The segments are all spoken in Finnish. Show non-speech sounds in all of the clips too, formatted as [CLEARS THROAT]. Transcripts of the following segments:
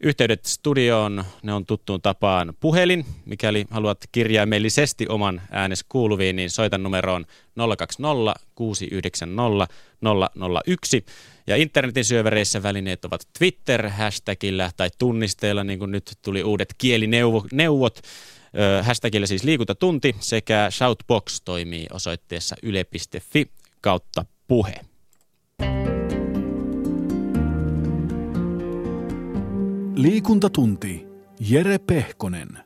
Yhteydet studioon, ne on tuttuun tapaan puhelin. Mikäli haluat kirjaimellisesti oman äänes kuuluviin, niin soita numeroon 020 690 001. Ja internetin syövereissä välineet ovat Twitter, hashtagillä tai tunnisteilla, niin kuin nyt tuli uudet kielineuvot. Hashtagillä siis liikuntatunti sekä Shoutbox toimii osoitteessa yle.fi kautta puhe. Liikuntatunti. Jere Pehkonen.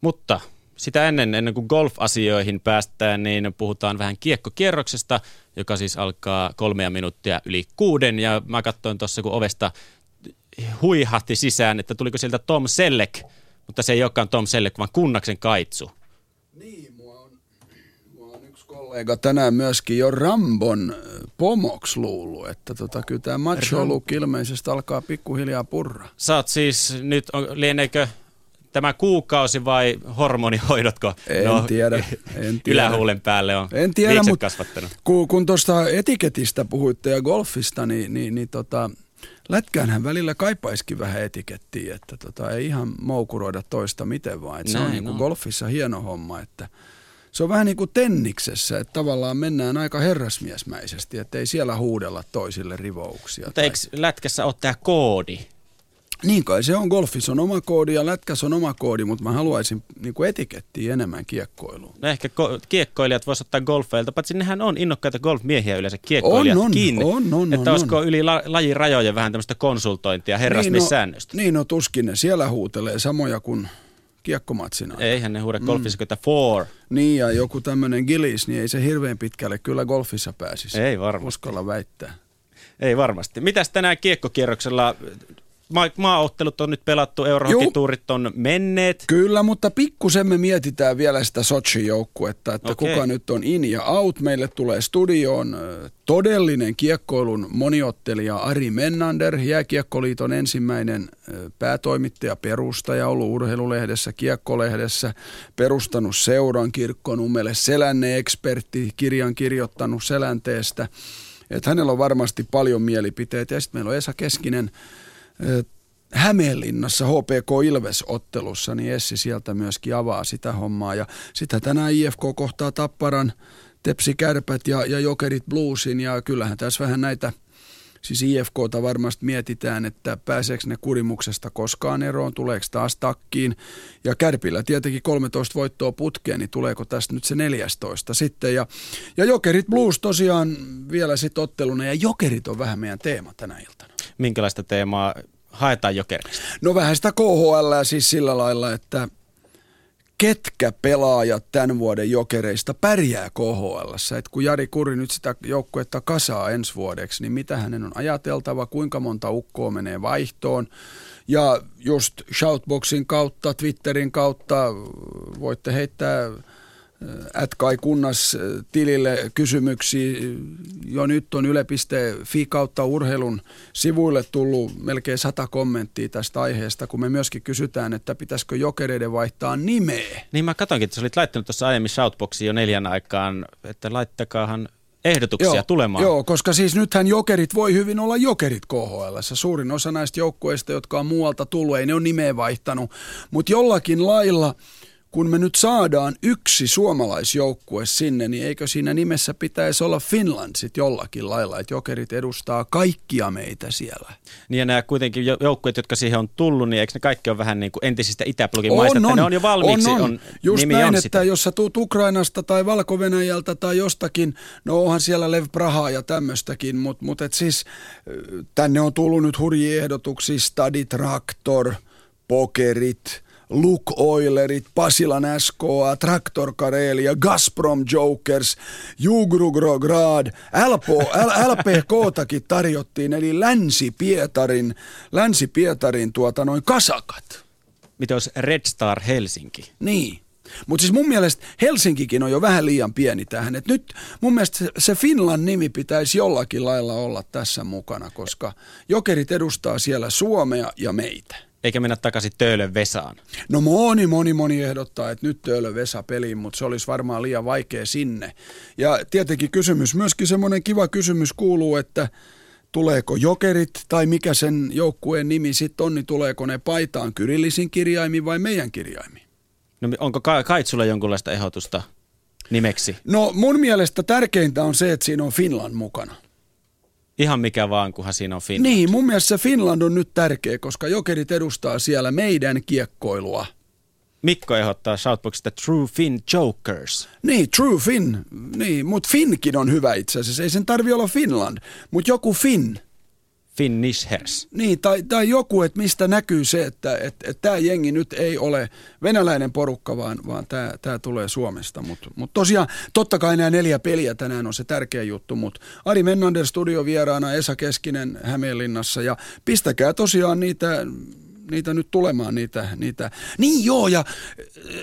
Mutta sitä ennen, ennen kuin golf-asioihin päästään, niin puhutaan vähän kiekkokierroksesta, joka siis alkaa kolmea minuuttia yli kuuden. Ja mä katsoin tuossa, kun ovesta huihahti sisään, että tuliko sieltä Tom Selleck, mutta se ei olekaan Tom Selleck, vaan Kunnaksen Kaitsu. Niin, mua on, mua on yksi kollega tänään myöskin jo Rambon pomoksi luullut, että tota, kyllä tämä macho ilmeisesti alkaa pikkuhiljaa purra. Oot siis nyt, on, lieneekö tämä kuukausi vai hormonihoidotko? En no, tiedä. [LAUGHS] En tiedä. Ylähuulen päälle on en tiedä, mutta kasvattanut. Kun, kun tuosta etiketistä puhuitte ja golfista, niin, niin, niin tota, lätkäänhän välillä kaipaiskin vähän etikettiä, että tota, ei ihan moukuroida toista miten vaan. Että se on niin kuin golfissa hieno homma, että – se on vähän niin kuin tenniksessä, että tavallaan mennään aika herrasmiesmäisesti, että ei siellä huudella toisille rivouksia. Mutta tai... eikö lätkässä ole tämä koodi? Niin kai se on, golfissa on oma koodi ja lätkässä on oma koodi, mutta mä haluaisin niin kuin etikettiä enemmän kiekkoiluun. No ehkä ko- kiekkoilijat voisivat ottaa golfeilta, paitsi nehän on innokkaita golfmiehiä yleensä kiekkoilijatkin. On, on, on, Että on, olisiko on. yli la- lajin rajojen vähän tämmöistä konsultointia herrasmissäännöstä? Niin no, niin no tuskin ne siellä huutelee samoja kuin kiekkomatsina. Eihän ne huuda golfissa, mm. four. Niin, ja joku tämmöinen gilis, niin ei se hirveän pitkälle kyllä golfissa pääsisi. Ei varmasti. Uskalla väittää. Ei varmasti. Mitäs tänään kiekkokierroksella ma- maaottelut on nyt pelattu, eurohokituurit on menneet. Kyllä, mutta pikkusen me mietitään vielä sitä Sochi-joukkuetta, että okay. kuka nyt on in ja out. Meille tulee studioon todellinen kiekkoilun moniottelija Ari Mennander, Jääkiekkoliiton ensimmäinen päätoimittaja, perustaja, ollut urheilulehdessä, kiekkolehdessä, perustanut seuran kirkkonummelle, selänne ekspertti, kirjan kirjoittanut selänteestä. Että hänellä on varmasti paljon mielipiteitä. Ja sitten meillä on Esa Keskinen, Hämeenlinnassa HPK Ilves-ottelussa, niin Essi sieltä myöskin avaa sitä hommaa. Ja sitä tänään IFK kohtaa Tapparan, Tepsi Kärpät ja, ja Jokerit Bluesin ja kyllähän tässä vähän näitä Siis IFKta varmasti mietitään, että pääseekö ne kurimuksesta koskaan eroon, tuleeko taas takkiin. Ja Kärpillä tietenkin 13 voittoa putkeen, niin tuleeko tästä nyt se 14 sitten. Ja, ja Jokerit Blues tosiaan vielä sitten otteluna, ja Jokerit on vähän meidän teema tänä iltana minkälaista teemaa haetaan jokerista? No vähän sitä KHL siis sillä lailla, että ketkä pelaajat tämän vuoden jokereista pärjää KHL. Että kun Jari Kuri nyt sitä joukkuetta kasaa ensi vuodeksi, niin mitä hänen on ajateltava, kuinka monta ukkoa menee vaihtoon. Ja just Shoutboxin kautta, Twitterin kautta voitte heittää Kai Kunnas tilille kysymyksiä. Jo nyt on yle.fi kautta urheilun sivuille tullut melkein sata kommenttia tästä aiheesta, kun me myöskin kysytään, että pitäisikö jokereiden vaihtaa nimeä. Niin mä katsonkin, että sä olit laittanut tuossa aiemmin Shoutboxiin jo neljän aikaan, että laittakaahan ehdotuksia joo, tulemaan. Joo, koska siis nythän jokerit voi hyvin olla jokerit KHL. Suurin osa näistä joukkueista, jotka on muualta tullut, ei ne ole nimeä vaihtanut, mutta jollakin lailla – kun me nyt saadaan yksi suomalaisjoukkue sinne, niin eikö siinä nimessä pitäisi olla Finland sitten jollakin lailla, että jokerit edustaa kaikkia meitä siellä. Niin ja nämä kuitenkin joukkueet, jotka siihen on tullut, niin eikö ne kaikki ole vähän niin kuin entisistä Itäblogin on, maista, on, että ne on jo valmiiksi, on, on. on Just nimi näin, on että sitä. jos sä tuut Ukrainasta tai valko tai jostakin, no onhan siellä Lev Prahaa ja tämmöistäkin, mutta mut et siis tänne on tullut nyt hurjia ehdotuksia, Stadi Traktor, Pokerit – Luk Oilerit, Pasilan SKA, Traktor Karelia, Gazprom Jokers, Jugrogrograd, LP, LPK-takin tarjottiin, eli Länsi-Pietarin, Länsi-Pietarin tuota noin kasakat. Mitä olisi Red Star Helsinki? Niin. Mutta siis mun mielestä Helsinkikin on jo vähän liian pieni tähän. Et nyt mun mielestä se Finland nimi pitäisi jollakin lailla olla tässä mukana, koska jokerit edustaa siellä Suomea ja meitä eikä mennä takaisin Töölön Vesaan? No moni, moni, moni ehdottaa, että nyt Töölön Vesa peliin, mutta se olisi varmaan liian vaikea sinne. Ja tietenkin kysymys, myöskin semmoinen kiva kysymys kuuluu, että tuleeko jokerit tai mikä sen joukkueen nimi sitten on, niin tuleeko ne paitaan kyrillisin kirjaimin vai meidän kirjaimin. No, onko Ka- Kaitsulla jonkunlaista ehdotusta nimeksi? No mun mielestä tärkeintä on se, että siinä on Finland mukana. Ihan mikä vaan, kunhan siinä on Finland. Niin, mun mielestä se Finland on nyt tärkeä, koska jokerit edustaa siellä meidän kiekkoilua. Mikko ehdottaa Shoutboxista True Fin Jokers. Niin, True Finn. Niin, mutta Finnkin on hyvä itse asiassa. Ei sen tarvi olla Finland, mutta joku Finn. Finnishers. Niin, tai, tai joku, että mistä näkyy se, että et, et tämä jengi nyt ei ole venäläinen porukka, vaan, vaan tämä tulee Suomesta. Mutta mut tosiaan, totta kai nämä neljä peliä tänään on se tärkeä juttu, mutta Ari Mennander studio vieraana, Esa Keskinen Hämeenlinnassa, ja pistäkää tosiaan niitä niitä nyt tulemaan, niitä, niitä. Niin joo, ja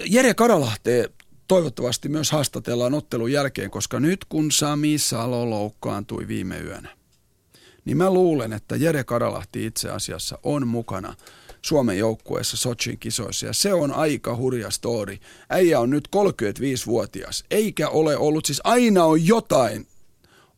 Jere Karalahteen toivottavasti myös haastatellaan ottelun jälkeen, koska nyt kun Sami Salo loukkaantui viime yönä, niin mä luulen, että Jere Karalahti itse asiassa on mukana Suomen joukkueessa Sochin kisoissa. Ja se on aika hurja story. Äijä on nyt 35-vuotias, eikä ole ollut, siis aina on jotain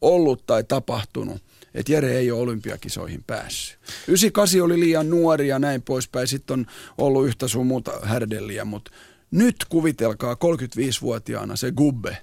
ollut tai tapahtunut, että Jere ei ole olympiakisoihin päässyt. 98 oli liian nuori ja näin poispäin, sitten on ollut yhtä sun muuta härdelliä, mutta nyt kuvitelkaa 35-vuotiaana se gubbe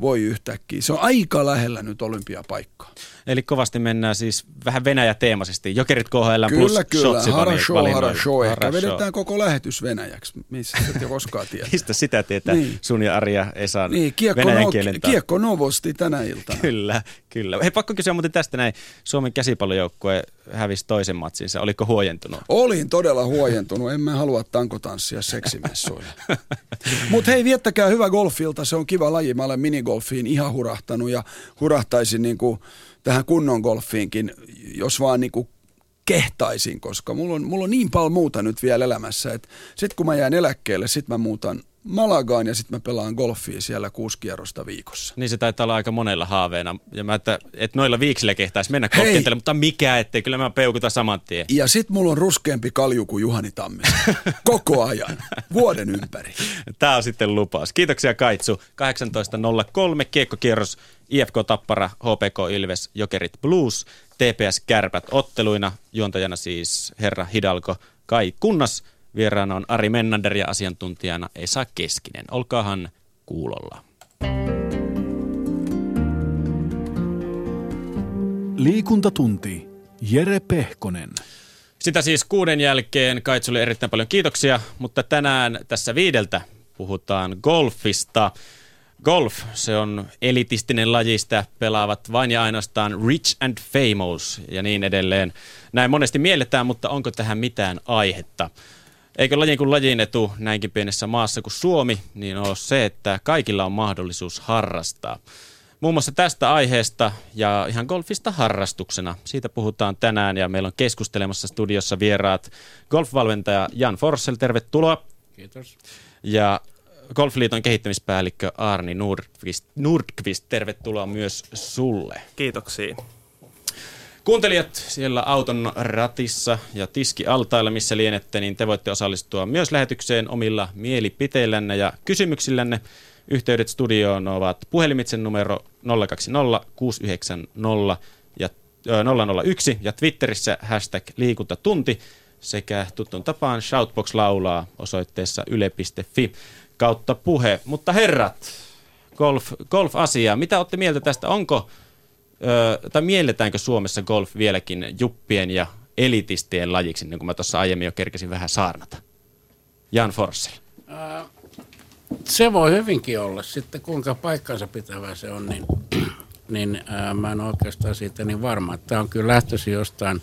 voi yhtäkkiä. Se on aika lähellä nyt olympiapaikkaa. Eli kovasti mennään siis vähän Venäjä-teemaisesti. Jokerit KHL Kyllä, plus kyllä. shotsi Harasho, harasho. Ehkä vedetään koko lähetys venäjäksi, missä et jo koskaan tiedä. [LAUGHS] Mistä sitä tietää Niin. sun ja Arja Esan Niin, kiekko, venäjän no, kielen kiekko Novosti tänä iltana. Kyllä, kyllä. Hei, pakko kysyä muuten tästä näin. Suomen käsipallojoukkue hävisi toisen matsinsa. Oliko huojentunut? Olin todella huojentunut, en mä halua tankotanssia seksimessuilla. [LAUGHS] Mutta hei, viettäkää hyvä golfilta, se on kiva laji. Mä olen minigolfiin ihan hurahtanut ja hurahtaisin niinku tähän kunnon golfiinkin, jos vaan niinku kehtaisin, koska mulla on, mulla on niin paljon muuta nyt vielä elämässä, että sit kun mä jään eläkkeelle, sit mä muutan Malagaan ja sitten mä pelaan golfia siellä kuusi kierrosta viikossa. Niin se taitaa olla aika monella haaveena. Ja mä, että, että noilla viiksillä kehtaisi mennä golfkentälle, mutta mikä ettei. Kyllä mä peukutan saman tien. Ja sit mulla on ruskeampi kalju kuin Juhani Tammista. [LAUGHS] Koko ajan. Vuoden ympäri. Tämä on sitten lupaus. Kiitoksia Kaitsu. 18.03 kiekkokierros IFK Tappara, HPK Ilves, Jokerit Blues, TPS Kärpät otteluina. Juontajana siis herra Hidalko Kai Kunnas. Vieraana on Ari Mennander ja asiantuntijana Esa Keskinen. Olkaahan kuulolla. Liikuntatunti. Jere Pehkonen. Sitä siis kuuden jälkeen Kaitsulle erittäin paljon kiitoksia, mutta tänään tässä viideltä puhutaan golfista. Golf, se on elitistinen lajista, pelaavat vain ja ainoastaan rich and famous ja niin edelleen. Näin monesti mielletään, mutta onko tähän mitään aihetta? Eikö lajin kuin lajin etu näinkin pienessä maassa kuin Suomi, niin on se, että kaikilla on mahdollisuus harrastaa. Muun muassa tästä aiheesta ja ihan golfista harrastuksena. Siitä puhutaan tänään ja meillä on keskustelemassa studiossa vieraat golfvalmentaja Jan Forssell, tervetuloa. Kiitos. Ja Golfliiton kehittämispäällikkö Arni Nordqvist, Nordqvist, tervetuloa myös sulle. Kiitoksia. Kuuntelijat siellä auton ratissa ja tiskialtailla, missä lienette, niin te voitte osallistua myös lähetykseen omilla mielipiteillänne ja kysymyksillänne. Yhteydet studioon ovat puhelimitsen numero 020 690 ja, ö, 001 ja Twitterissä hashtag liikuntatunti sekä tuttuun tapaan Shoutbox laulaa osoitteessa yle.fi kautta puhe. Mutta herrat, golf, golf-asia, mitä olette mieltä tästä? Onko Tai mielletäänkö Suomessa golf vieläkin juppien ja elitistien lajiksi, niin kuin mä tuossa aiemmin jo kerkesin vähän saarnata? Jan Forssell. Se voi hyvinkin olla. Sitten kuinka paikkansa pitävää se on, niin, niin ää, mä en oikeastaan siitä niin varma. Tämä on kyllä lähtöisin jostain,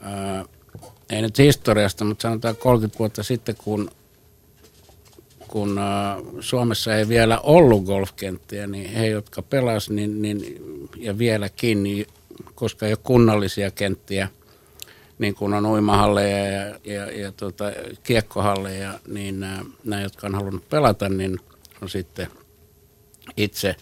ää, ei nyt historiasta, mutta sanotaan 30 vuotta sitten, kun, kun ää, Suomessa ei vielä ollut golfkenttiä, niin he, jotka pelas, niin, niin, ja vieläkin, niin, koska ei ole kunnallisia kenttiä, niin kuin on uimahalleja ja, ja, ja tota, kiekkohalleja, niin nämä, nämä, jotka on halunnut pelata, niin on sitten itse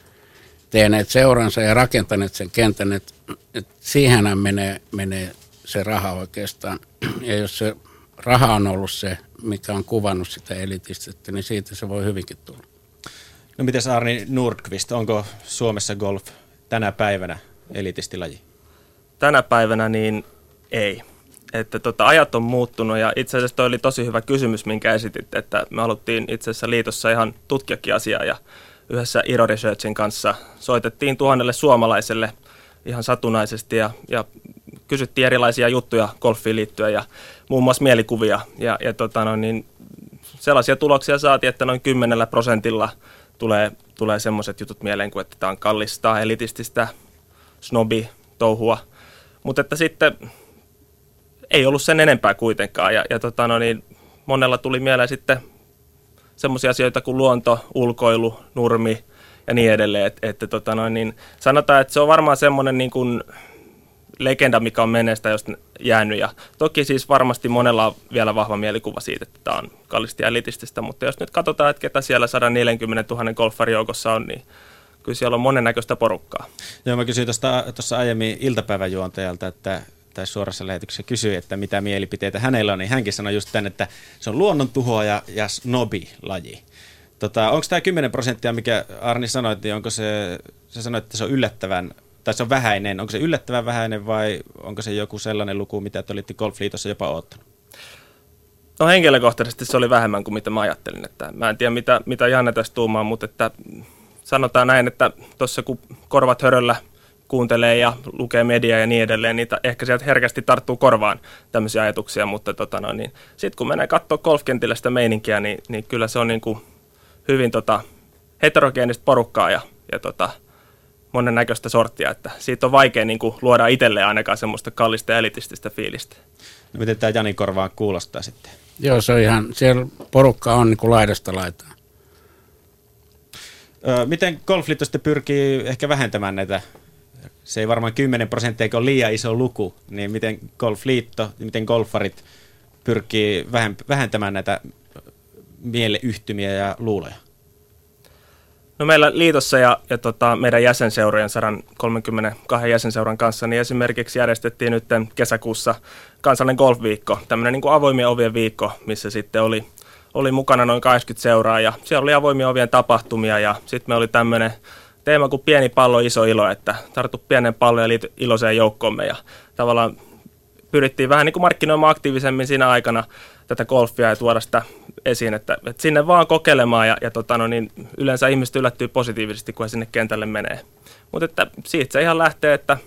tehneet seuransa ja rakentaneet sen kentän, että, että siihen menee, menee se raha oikeastaan. Ja jos se raha on ollut se, mikä on kuvannut sitä elitistettä, niin siitä se voi hyvinkin tulla. No miten Arni Nordqvist, onko Suomessa golf tänä päivänä elitistilaji? tänä päivänä niin ei. Että tota, ajat on muuttunut ja itse asiassa toi oli tosi hyvä kysymys, minkä esitit, että me haluttiin itse asiassa liitossa ihan tutkiakin asiaa ja yhdessä Iro Researchin kanssa soitettiin tuhannelle suomalaiselle ihan satunnaisesti ja, ja kysyttiin erilaisia juttuja golfiin liittyen ja muun muassa mielikuvia. Ja, ja tota no, niin sellaisia tuloksia saatiin, että noin 10 prosentilla tulee, tulee semmoiset jutut mieleen kuin, että tämä on kallista, elitististä, snobi, touhua. Mutta että sitten ei ollut sen enempää kuitenkaan. Ja, ja tota no niin, monella tuli mieleen sitten semmoisia asioita kuin luonto, ulkoilu, nurmi ja niin edelleen. Et, että tota no niin, sanotaan, että se on varmaan semmoinen niin kuin legenda, mikä on menneestä just jäänyt. Ja toki siis varmasti monella on vielä vahva mielikuva siitä, että tämä on kallisti ja elitististä, mutta jos nyt katsotaan, että ketä siellä 140 000 golfarijoukossa on, niin kyllä siellä on monennäköistä porukkaa. Joo, mä kysyin tuossa aiemmin iltapäiväjuontajalta, että tai suorassa lähetyksessä kysyi, että mitä mielipiteitä hänellä on, niin hänkin sanoi just tämän, että se on luonnon tuhoaja ja snobi-laji. Tota, onko tämä 10 prosenttia, mikä Arni sanoi, että onko se, se sanoi, että se on yllättävän, tai se on vähäinen, onko se yllättävän vähäinen vai onko se joku sellainen luku, mitä te olitte Golfliitossa jopa ottanut? No henkilökohtaisesti se oli vähemmän kuin mitä mä ajattelin. Että mä en tiedä mitä, mitä Janne tästä tuumaa, mutta että sanotaan näin, että tuossa kun korvat höröllä kuuntelee ja lukee mediaa ja niin edelleen, niin ehkä sieltä herkästi tarttuu korvaan tämmöisiä ajatuksia, mutta tota no, niin, sitten kun menee katsoa golfkentillä sitä meininkiä, niin, niin kyllä se on niin kuin hyvin tota, heterogeenista porukkaa ja, ja tota, monennäköistä sorttia, että siitä on vaikea niin kuin, luoda itselleen ainakaan semmoista kallista ja elitististä fiilistä. No miten tämä Jani Korvaan kuulostaa sitten? Joo, se on ihan, siellä porukka on niin kuin laidasta laitaan. Öö, miten Golfliitto sitten pyrkii ehkä vähentämään näitä, se ei varmaan 10 prosenttia ole liian iso luku, niin miten Golfliitto, miten golfarit pyrkii vähentämään näitä mieleyhtymiä ja luuloja? No meillä liitossa ja, ja tota, meidän jäsenseurojen 132 jäsenseuran kanssa, niin esimerkiksi järjestettiin nyt kesäkuussa kansallinen golfviikko, tämmöinen niin kuin avoimien ovien viikko, missä sitten oli, oli mukana noin 80 seuraa ja siellä oli avoimien ovien tapahtumia ja sitten me oli tämmöinen teema kuin pieni pallo, iso ilo, että tarttu pienen pallon ja liity iloiseen joukkoomme ja tavallaan pyrittiin vähän niin kuin markkinoimaan aktiivisemmin siinä aikana tätä golfia ja tuoda sitä esiin, että, että sinne vaan kokeilemaan ja, ja tota, no niin, yleensä ihmiset yllättyy positiivisesti, kun he sinne kentälle menee. Mutta että siitä se ihan lähtee, että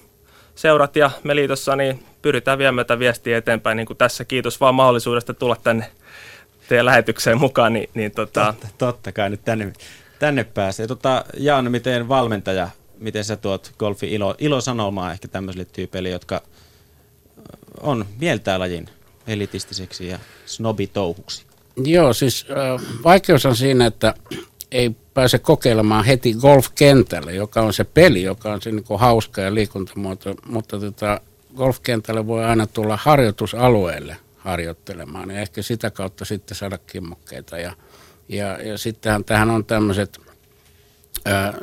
seurat ja me liitossa niin pyritään viemään tätä viestiä eteenpäin, niin kuin tässä kiitos vaan mahdollisuudesta tulla tänne teidän lähetykseen mukaan. Niin, niin tota... totta, totta kai nyt tänne, tänne pääsee. Tota, Jaan, miten valmentaja, miten sä tuot golfi ilo, ilo sanomaa ehkä tämmöisille tyypeille, jotka on mieltää lajin elitistiseksi ja snobitouhuksi? Joo, siis vaikeus on siinä, että ei pääse kokeilemaan heti golfkentälle, joka on se peli, joka on se niin kuin hauska ja liikuntamuoto, mutta tota, golfkentälle voi aina tulla harjoitusalueelle harjoittelemaan ja ehkä sitä kautta sitten saada kimmokkeita. Ja, ja, ja sittenhän tähän on tämmöiset äh,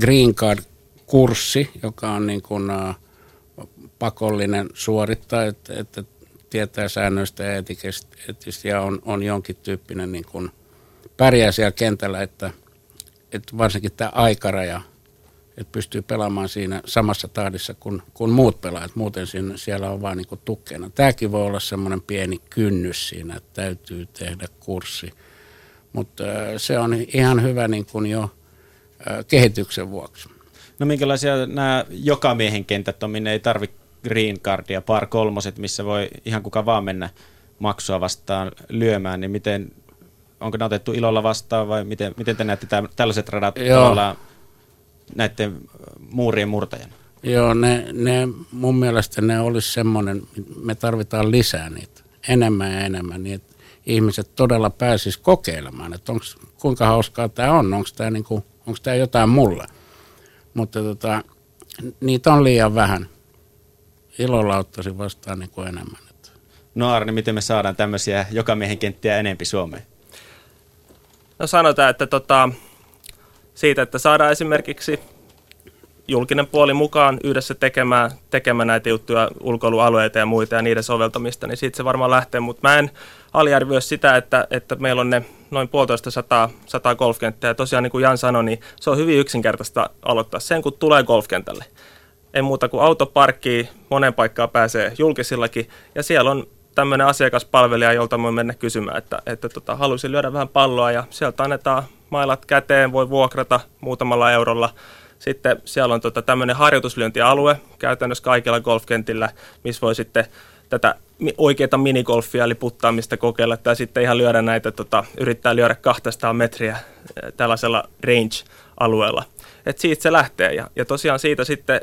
Green Card-kurssi, joka on niin kuin, äh, pakollinen suorittaa, että, että tietää säännöistä ja etikistä ja on, on jonkin tyyppinen niin kuin pärjää siellä kentällä, että, että varsinkin tämä aikaraja, että pystyy pelaamaan siinä samassa tahdissa kuin, kuin muut pelaajat. Muuten siinä, siellä on vain niin tukkeena. Tämäkin voi olla semmoinen pieni kynnys siinä, että täytyy tehdä kurssi. Mutta se on ihan hyvä niin kuin jo kehityksen vuoksi. No minkälaisia nämä jokamiehen kentät on, minne ei tarvitse green cardia, par kolmoset, missä voi ihan kuka vaan mennä maksua vastaan lyömään, niin miten, onko ne otettu ilolla vastaan vai miten, miten te näette tämän, tällaiset radat tavallaan näiden muurien murtajana? Joo, ne, ne, mun mielestä ne olisi semmoinen, me tarvitaan lisää niitä, enemmän ja enemmän, niin että ihmiset todella pääsis kokeilemaan, että onks, kuinka hauskaa tämä on, onko tämä niinku, jotain mulle. Mutta tota, niitä on liian vähän ilolla ottaisin vastaan niin kuin enemmän. No Arne, miten me saadaan tämmöisiä jokamiehen kenttiä enempi Suomeen? No sanotaan, että tota, siitä, että saadaan esimerkiksi julkinen puoli mukaan yhdessä tekemään, tekemään näitä juttuja, ulkoilualueita ja muita ja niiden soveltamista, niin siitä se varmaan lähtee. Mutta mä en aliarvioi sitä, että, että meillä on ne noin puolitoista sataa, sataa golfkenttää. Ja tosiaan niin kuin Jan sanoi, niin se on hyvin yksinkertaista aloittaa sen, kun tulee golfkentälle ei muuta kuin autoparkkiin, monen paikkaan pääsee julkisillakin, ja siellä on tämmöinen asiakaspalvelija, jolta voi mennä kysymään, että, että tota, haluaisin lyödä vähän palloa, ja sieltä annetaan mailat käteen, voi vuokrata muutamalla eurolla. Sitten siellä on tota, tämmöinen harjoituslyöntialue käytännössä kaikilla golfkentillä, missä voi sitten tätä oikeita minigolfia eli puttaamista kokeilla tai sitten ihan lyödä näitä, tota, yrittää lyödä 200 metriä tällaisella range-alueella. Et siitä se lähtee ja, ja tosiaan siitä sitten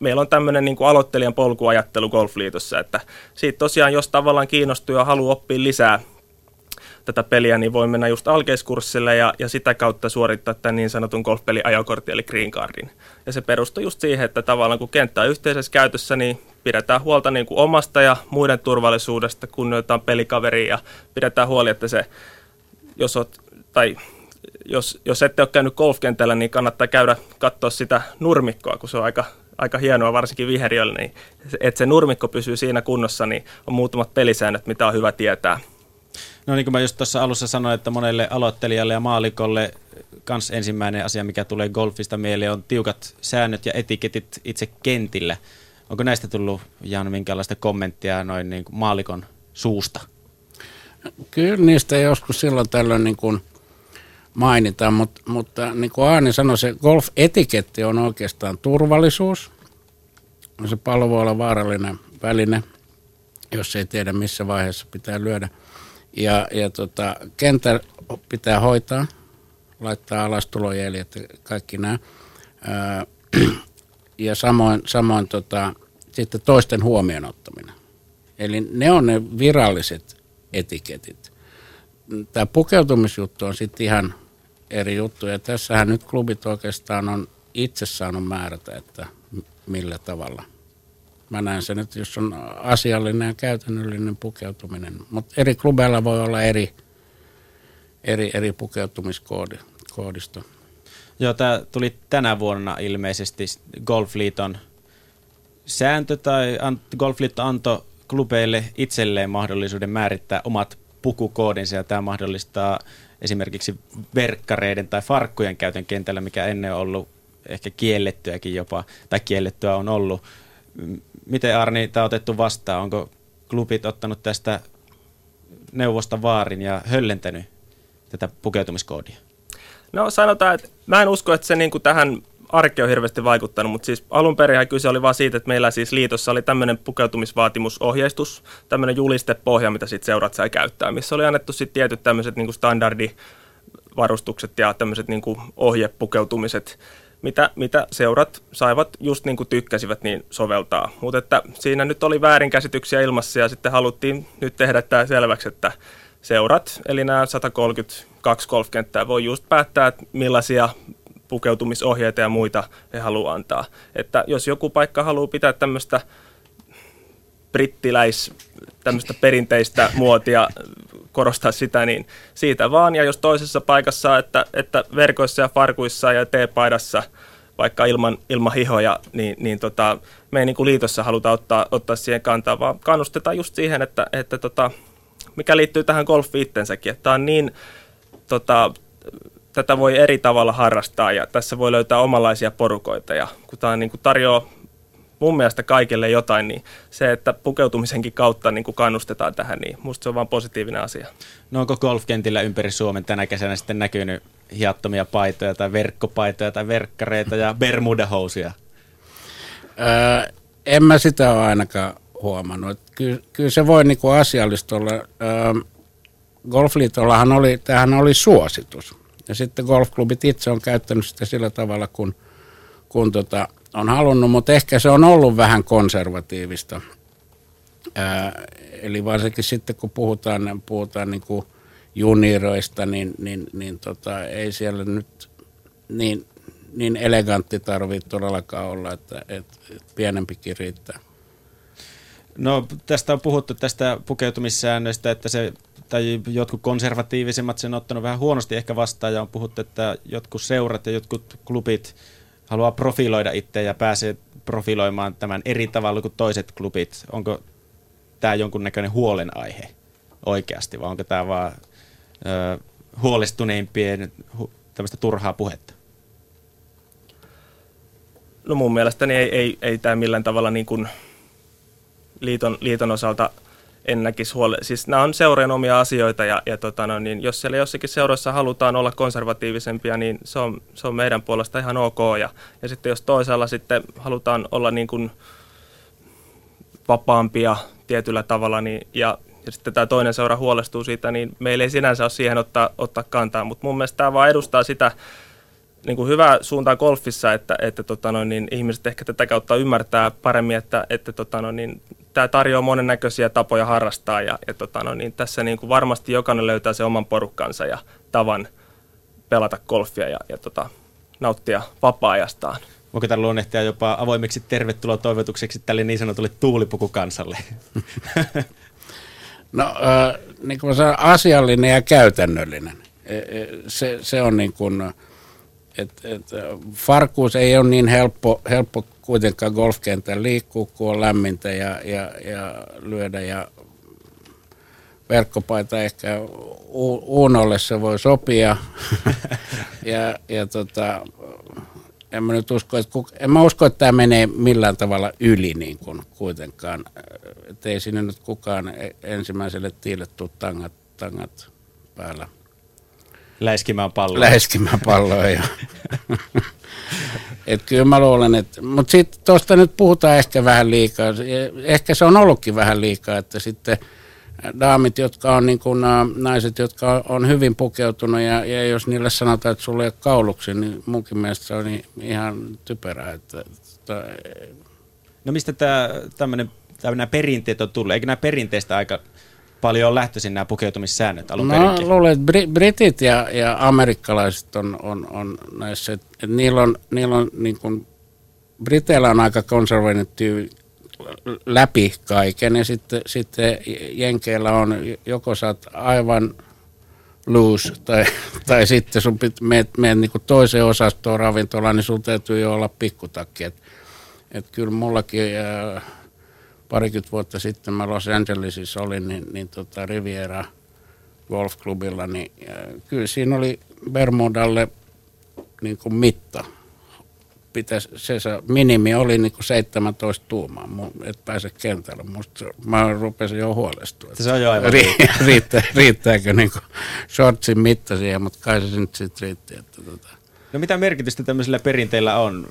meillä on tämmöinen niin aloittelijan polkuajattelu Golfliitossa, että siitä tosiaan jos tavallaan kiinnostuu ja haluaa oppia lisää tätä peliä, niin voi mennä just alkeiskurssille ja, ja sitä kautta suorittaa tämän niin sanotun golfpeliajokortin eli green cardin. Ja se perustuu just siihen, että tavallaan kun kenttä on yhteisessä käytössä, niin pidetään huolta niin kuin omasta ja muiden turvallisuudesta, kunnioitetaan pelikaveria ja pidetään huoli, että se, jos oot, tai jos, jos ette ole käynyt golfkentällä, niin kannattaa käydä katsoa sitä nurmikkoa, kun se on aika, aika hienoa, varsinkin viheriöllä, niin että se nurmikko pysyy siinä kunnossa, niin on muutamat pelisäännöt, mitä on hyvä tietää. No niin kuin mä just tuossa alussa sanoin, että monelle aloittelijalle ja maalikolle kans ensimmäinen asia, mikä tulee golfista mieleen, on tiukat säännöt ja etiketit itse kentillä. Onko näistä tullut, Jan, minkälaista kommenttia noin niin kuin maalikon suusta? Kyllä niistä joskus silloin tällöin niin kuin mainitaan, mutta, mutta niin kuin Aani sanoi, se golf-etiketti on oikeastaan turvallisuus. Se pallo voi olla vaarallinen väline, jos ei tiedä missä vaiheessa pitää lyödä. Ja, ja tota, kentä pitää hoitaa, laittaa alas tulojäljet ja kaikki nämä. [CLEARS THROAT] ja samoin, samoin tota, sitten toisten huomioon ottaminen. Eli ne on ne viralliset etiketit. Tämä pukeutumisjuttu on sitten ihan eri juttu. Ja tässähän nyt klubit oikeastaan on itse saanut määrätä, että millä tavalla. Mä näen sen, että jos on asiallinen ja käytännöllinen pukeutuminen, mutta eri klubeilla voi olla eri, eri, eri pukeutumiskoodisto. Joo, tämä tuli tänä vuonna ilmeisesti Golfliiton sääntö tai Golfliitto antoi klubeille itselleen mahdollisuuden määrittää omat pukukoodinsa ja tämä mahdollistaa esimerkiksi verkkareiden tai farkkujen käytön kentällä, mikä ennen on ollut ehkä kiellettyäkin jopa, tai kiellettyä on ollut. Miten Arni tämä on otettu vastaan? Onko klubit ottanut tästä neuvosta vaarin ja höllentänyt tätä pukeutumiskoodia? No sanotaan, että mä en usko, että se niin kuin tähän arke on hirveästi vaikuttanut, mutta siis alun perin kyse oli vaan siitä, että meillä siis liitossa oli tämmöinen pukeutumisvaatimusohjeistus, tämmöinen julistepohja, mitä sitten seurat sai käyttää, missä oli annettu sitten tietyt tämmöiset niin standardivarustukset ja tämmöiset niin ohjepukeutumiset, mitä, mitä seurat saivat just niin kuin tykkäsivät niin soveltaa. Mutta että siinä nyt oli väärinkäsityksiä ilmassa ja sitten haluttiin nyt tehdä tämä selväksi, että seurat, eli nämä 132 golfkenttää voi just päättää, että millaisia pukeutumisohjeita ja muita he haluaa antaa. Että jos joku paikka haluaa pitää tämmöistä brittiläis, tämmöistä perinteistä muotia, korostaa sitä, niin siitä vaan. Ja jos toisessa paikassa, että, että verkoissa ja farkuissa ja teepaidassa, vaikka ilman, ilman hihoja, niin, niin tota, me ei niin kuin liitossa haluta ottaa, ottaa siihen kantaa, vaan kannustetaan just siihen, että, että tota, mikä liittyy tähän golfiin itsensäkin, tämä on niin tota, tätä voi eri tavalla harrastaa ja tässä voi löytää omanlaisia porukoita ja kun tämä niin kuin tarjoaa mun mielestä kaikille jotain, niin se, että pukeutumisenkin kautta niin kuin kannustetaan tähän, niin musta se on vaan positiivinen asia. No onko golfkentillä ympäri Suomen tänä kesänä sitten näkynyt hiattomia paitoja tai verkkopaitoja tai verkkareita ja bermudahousia? Öö, en mä sitä ole ainakaan huomannut. Kyllä, kyllä se voi niinku asiallista olla. Öö, Golfliitollahan oli, tämähän oli suositus. Ja sitten golfklubit itse on käyttänyt sitä sillä tavalla, kun, kun tota, on halunnut, mutta ehkä se on ollut vähän konservatiivista. Ää, eli varsinkin sitten, kun puhutaan, puhutaan niin kuin junioreista, niin, niin, niin tota, ei siellä nyt niin, niin elegantti tarvitse todellakaan olla, että, että, että pienempikin riittää. No tästä on puhuttu tästä pukeutumissäännöistä, että se tai jotkut konservatiivisemmat sen ottanut vähän huonosti ehkä vastaan ja on puhuttu, että jotkut seurat ja jotkut klubit haluaa profiloida itse ja pääsee profiloimaan tämän eri tavalla kuin toiset klubit. Onko tämä jonkunnäköinen huolenaihe oikeasti vai onko tämä vaan ö, huolestuneimpien hu, tämmöistä turhaa puhetta? No mun mielestäni ei, ei, ei tämä millään tavalla niin kuin liiton, liiton osalta en näkisi huole. Siis nämä on seurojen omia asioita ja, ja tota no, niin jos siellä jossakin seuroissa halutaan olla konservatiivisempia, niin se on, se on meidän puolesta ihan ok. Ja, ja sitten jos toisaalla sitten halutaan olla niin kuin vapaampia tietyllä tavalla, niin, ja, ja sitten tämä toinen seura huolestuu siitä, niin meillä ei sinänsä ole siihen ottaa, ottaa kantaa. Mutta mun mielestä tämä vaan edustaa sitä, niin kuin hyvää suuntaa golfissa, että, että tota noin, niin ihmiset ehkä tätä kautta ymmärtää paremmin, että, että tota noin, niin tämä tarjoaa monennäköisiä tapoja harrastaa ja, ja tota noin, niin tässä niin kuin varmasti jokainen löytää se oman porukkansa ja tavan pelata golfia ja, ja tota, nauttia vapaa-ajastaan. Voiko tällä luonnehtia jopa avoimeksi tervetuloa toivotukseksi tälle niin sanotulle tuulipukukansalle? [LAUGHS] No, äh, niin kuin sanoin, asiallinen ja käytännöllinen. E, e, se, se on niin kuin, että et, farkuus ei ole niin helppo, helppo kuitenkaan golfkentällä liikkuu, kun on lämmintä ja, ja, ja lyödä ja verkkopaita ehkä uunolle se voi sopia. [LAUGHS] ja, ja tota, en mä nyt usko, että, en mä usko, että tämä menee millään tavalla yli niin kuin kuitenkaan. Että ei sinne nyt kukaan e-, ensimmäiselle tiille tule tangat, tangat päällä. Läiskimään palloa. Läiskimään palloa, joo. Et kyllä mä luulen, että, mutta sitten tuosta nyt puhutaan ehkä vähän liikaa. Ehkä se on ollutkin vähän liikaa, että sitten daamit, jotka on niin kuin naiset, jotka on hyvin pukeutunut ja, ja jos niille sanotaan, että sulla ei ole kauluksi, niin munkin mielestä se on ihan typerää. Että, että... No mistä tämä tämmöinen nämä perinteet on tullut? Eikö nämä perinteistä aika paljon on lähtöisin nämä pukeutumissäännöt alun No luulen, että britit ja, ja amerikkalaiset on, on, on näissä, että, että niillä on, niillä on niin kuin, Briteillä on aika konservatiivinen läpi kaiken ja sitten, sitten Jenkeillä on, joko saat aivan loose tai, [LAUGHS] tai sitten sun pit, meet, meet niin kuin toiseen osastoon ravintolaan, niin sun täytyy jo olla pikkutakki. Et, et kyllä mullakin äh, parikymmentä vuotta sitten mä Los Angelesissa olin, niin, niin tota Riviera golfklubilla, niin kyllä siinä oli Bermudalle niin kuin mitta. Pitäisi, se, se minimi oli niin kuin 17 tuumaa, et pääse kentällä. Musta, mä rupesin jo huolestua. Se on jo aivan ri, [LAUGHS] riittää, riittääkö niin kuin shortsin mitta siihen, mutta kai se nyt sitten riitti. Että tota. No mitä merkitystä tämmöisillä perinteillä on?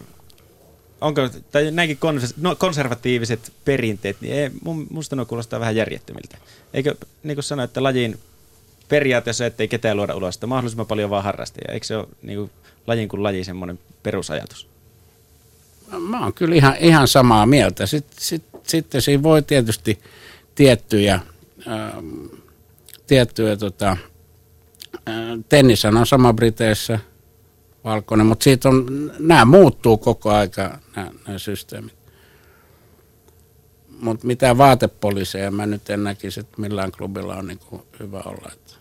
Onko, tai näinkin no, konservatiiviset perinteet, niin ei, mun, musta ne kuulostaa vähän järjettömiltä. Eikö, niin kuin sanoin, että lajin periaatteessa, ettei ketään luoda ulos, että mahdollisimman paljon vaan harrastajia. Eikö se ole niin kuin, lajin kuin laji semmoinen perusajatus? Mä oon kyllä ihan, ihan samaa mieltä. Sitten, sit, sitten siinä voi tietysti tiettyjä, ähm, tiettyjä tota, äh, on sama Briteissä, valkoinen, mutta siitä on, nämä muuttuu koko aika, nämä, nämä systeemit. Mutta mitään vaatepoliiseja mä nyt en näkisi, että millään klubilla on niin kuin hyvä olla. Että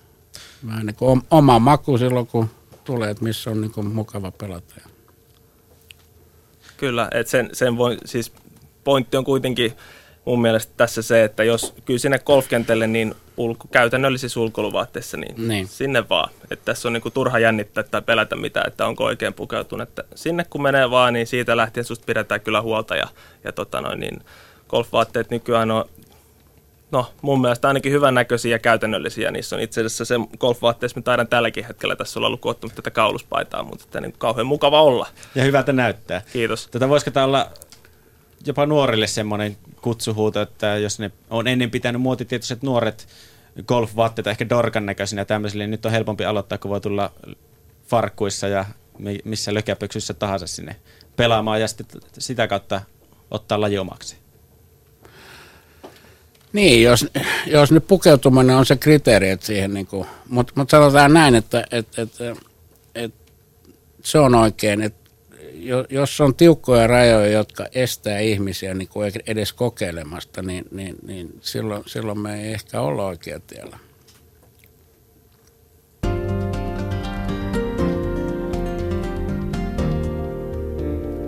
vähän niin kuin oma maku silloin, kun tulee, että missä on niin kuin mukava pelata. Kyllä, että sen, sen voi, siis pointti on kuitenkin mun mielestä tässä se, että jos kyllä sinne golfkentälle niin ulko, käytännöllisissä ulkoiluvaatteissa, niin, niin, sinne vaan. Että tässä on niinku turha jännittää tai pelätä mitään, että onko oikein pukeutunut. Että sinne kun menee vaan, niin siitä lähtien susta pidetään kyllä huolta. Ja, ja tota noin, niin golfvaatteet nykyään on no mun mielestä ainakin hyvän näköisiä ja käytännöllisiä. Niissä on itse asiassa se golfvaatteessa, mä taidan tälläkin hetkellä tässä olla lukuottanut tätä kauluspaitaa, mutta että niin kauhean mukava olla. Ja hyvältä näyttää. Kiitos. Tätä voisiko tämä olla jopa nuorille semmoinen kutsuhuuto, että jos ne on ennen pitänyt muotitietoiset nuoret golfvaatteita, ehkä dorkan näköisinä tämmöisille, niin nyt on helpompi aloittaa, kun voi tulla farkkuissa ja missä lökäpöksyssä tahansa sinne pelaamaan ja sitten sitä kautta ottaa laji omaksi. Niin, jos, jos nyt pukeutuminen on se kriteeri, että siihen niin kuin, mutta, mutta sanotaan näin, että, että, että, että se on oikein, että jos on tiukkoja rajoja, jotka estää ihmisiä niin kuin edes kokeilemasta, niin, niin, niin silloin, silloin me ei ehkä olla oikea tiellä.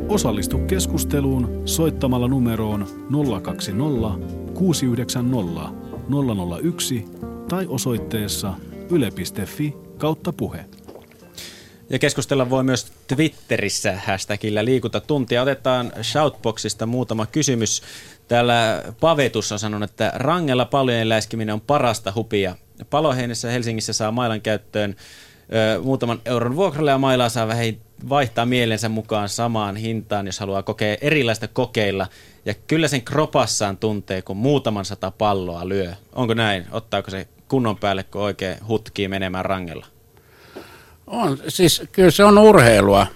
Osallistu keskusteluun soittamalla numeroon 020 690 001 tai osoitteessa yle.fi kautta puhe. Ja keskustella voi myös Twitterissä hashtagillä liikuntatuntia. Otetaan Shoutboxista muutama kysymys. Täällä Pavetus on sanonut, että rangella paljon läiskiminen on parasta hupia. Paloheinessä Helsingissä saa mailan käyttöön ö, muutaman euron vuokralle ja mailaa saa vähän vaihtaa mielensä mukaan samaan hintaan, jos haluaa kokea erilaista kokeilla. Ja kyllä sen kropassaan tuntee, kun muutaman sata palloa lyö. Onko näin? Ottaako se kunnon päälle, kun oikein hutkii menemään rangella? On, siis kyllä se on urheilua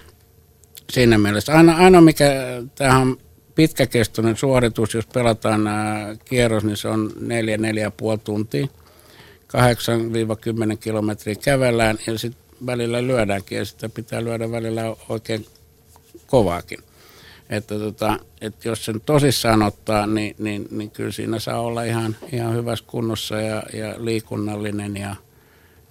siinä mielessä. Aina, aina mikä tähän pitkäkestoinen suoritus, jos pelataan nämä kierros, niin se on 4-4,5 tuntia. 8-10 kilometriä kävellään ja sitten välillä lyödäänkin ja sitä pitää lyödä välillä oikein kovaakin. Että, tota, että jos sen tosissaan ottaa, niin, niin, niin kyllä siinä saa olla ihan, ihan hyvässä kunnossa ja, ja liikunnallinen. Ja,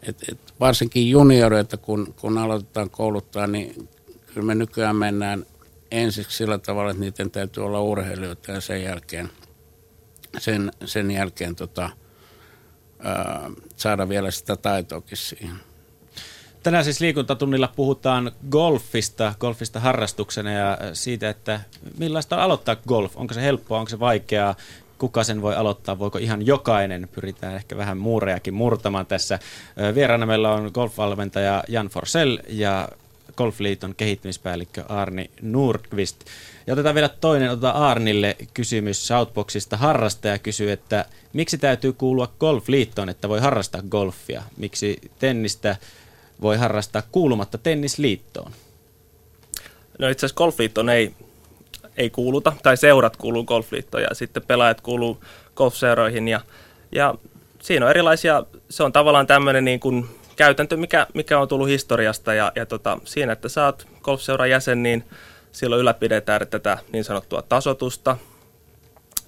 et, et varsinkin junioreita, kun, kun aloitetaan kouluttaa, niin kyllä me nykyään mennään ensiksi sillä tavalla, että niiden täytyy olla urheilijoita ja sen jälkeen, sen, sen jälkeen tota, ää, saada vielä sitä taitoakin siihen. Tänään siis liikuntatunnilla puhutaan golfista, golfista harrastuksena ja siitä, että millaista on aloittaa golf. Onko se helppoa, onko se vaikeaa, kuka sen voi aloittaa, voiko ihan jokainen, pyritään ehkä vähän muurejakin murtamaan tässä. Vieraana meillä on golfvalmentaja Jan Forsell ja Golfliiton kehittämispäällikkö Arni Nordqvist. Ja otetaan vielä toinen, otetaan Arnille kysymys Southboxista. Harrastaja kysyy, että miksi täytyy kuulua Golfliittoon, että voi harrastaa golfia? Miksi tennistä voi harrastaa kuulumatta tennisliittoon? No itse asiassa golfliittoon ei, ei kuuluta, tai seurat kuuluu golfliittoon ja sitten pelaajat kuuluu golfseuroihin ja, ja siinä on erilaisia, se on tavallaan tämmöinen niin kuin käytäntö, mikä, mikä on tullut historiasta ja, ja tota, siinä, että sä oot golfseuran jäsen, niin silloin ylläpidetään tätä niin sanottua tasotusta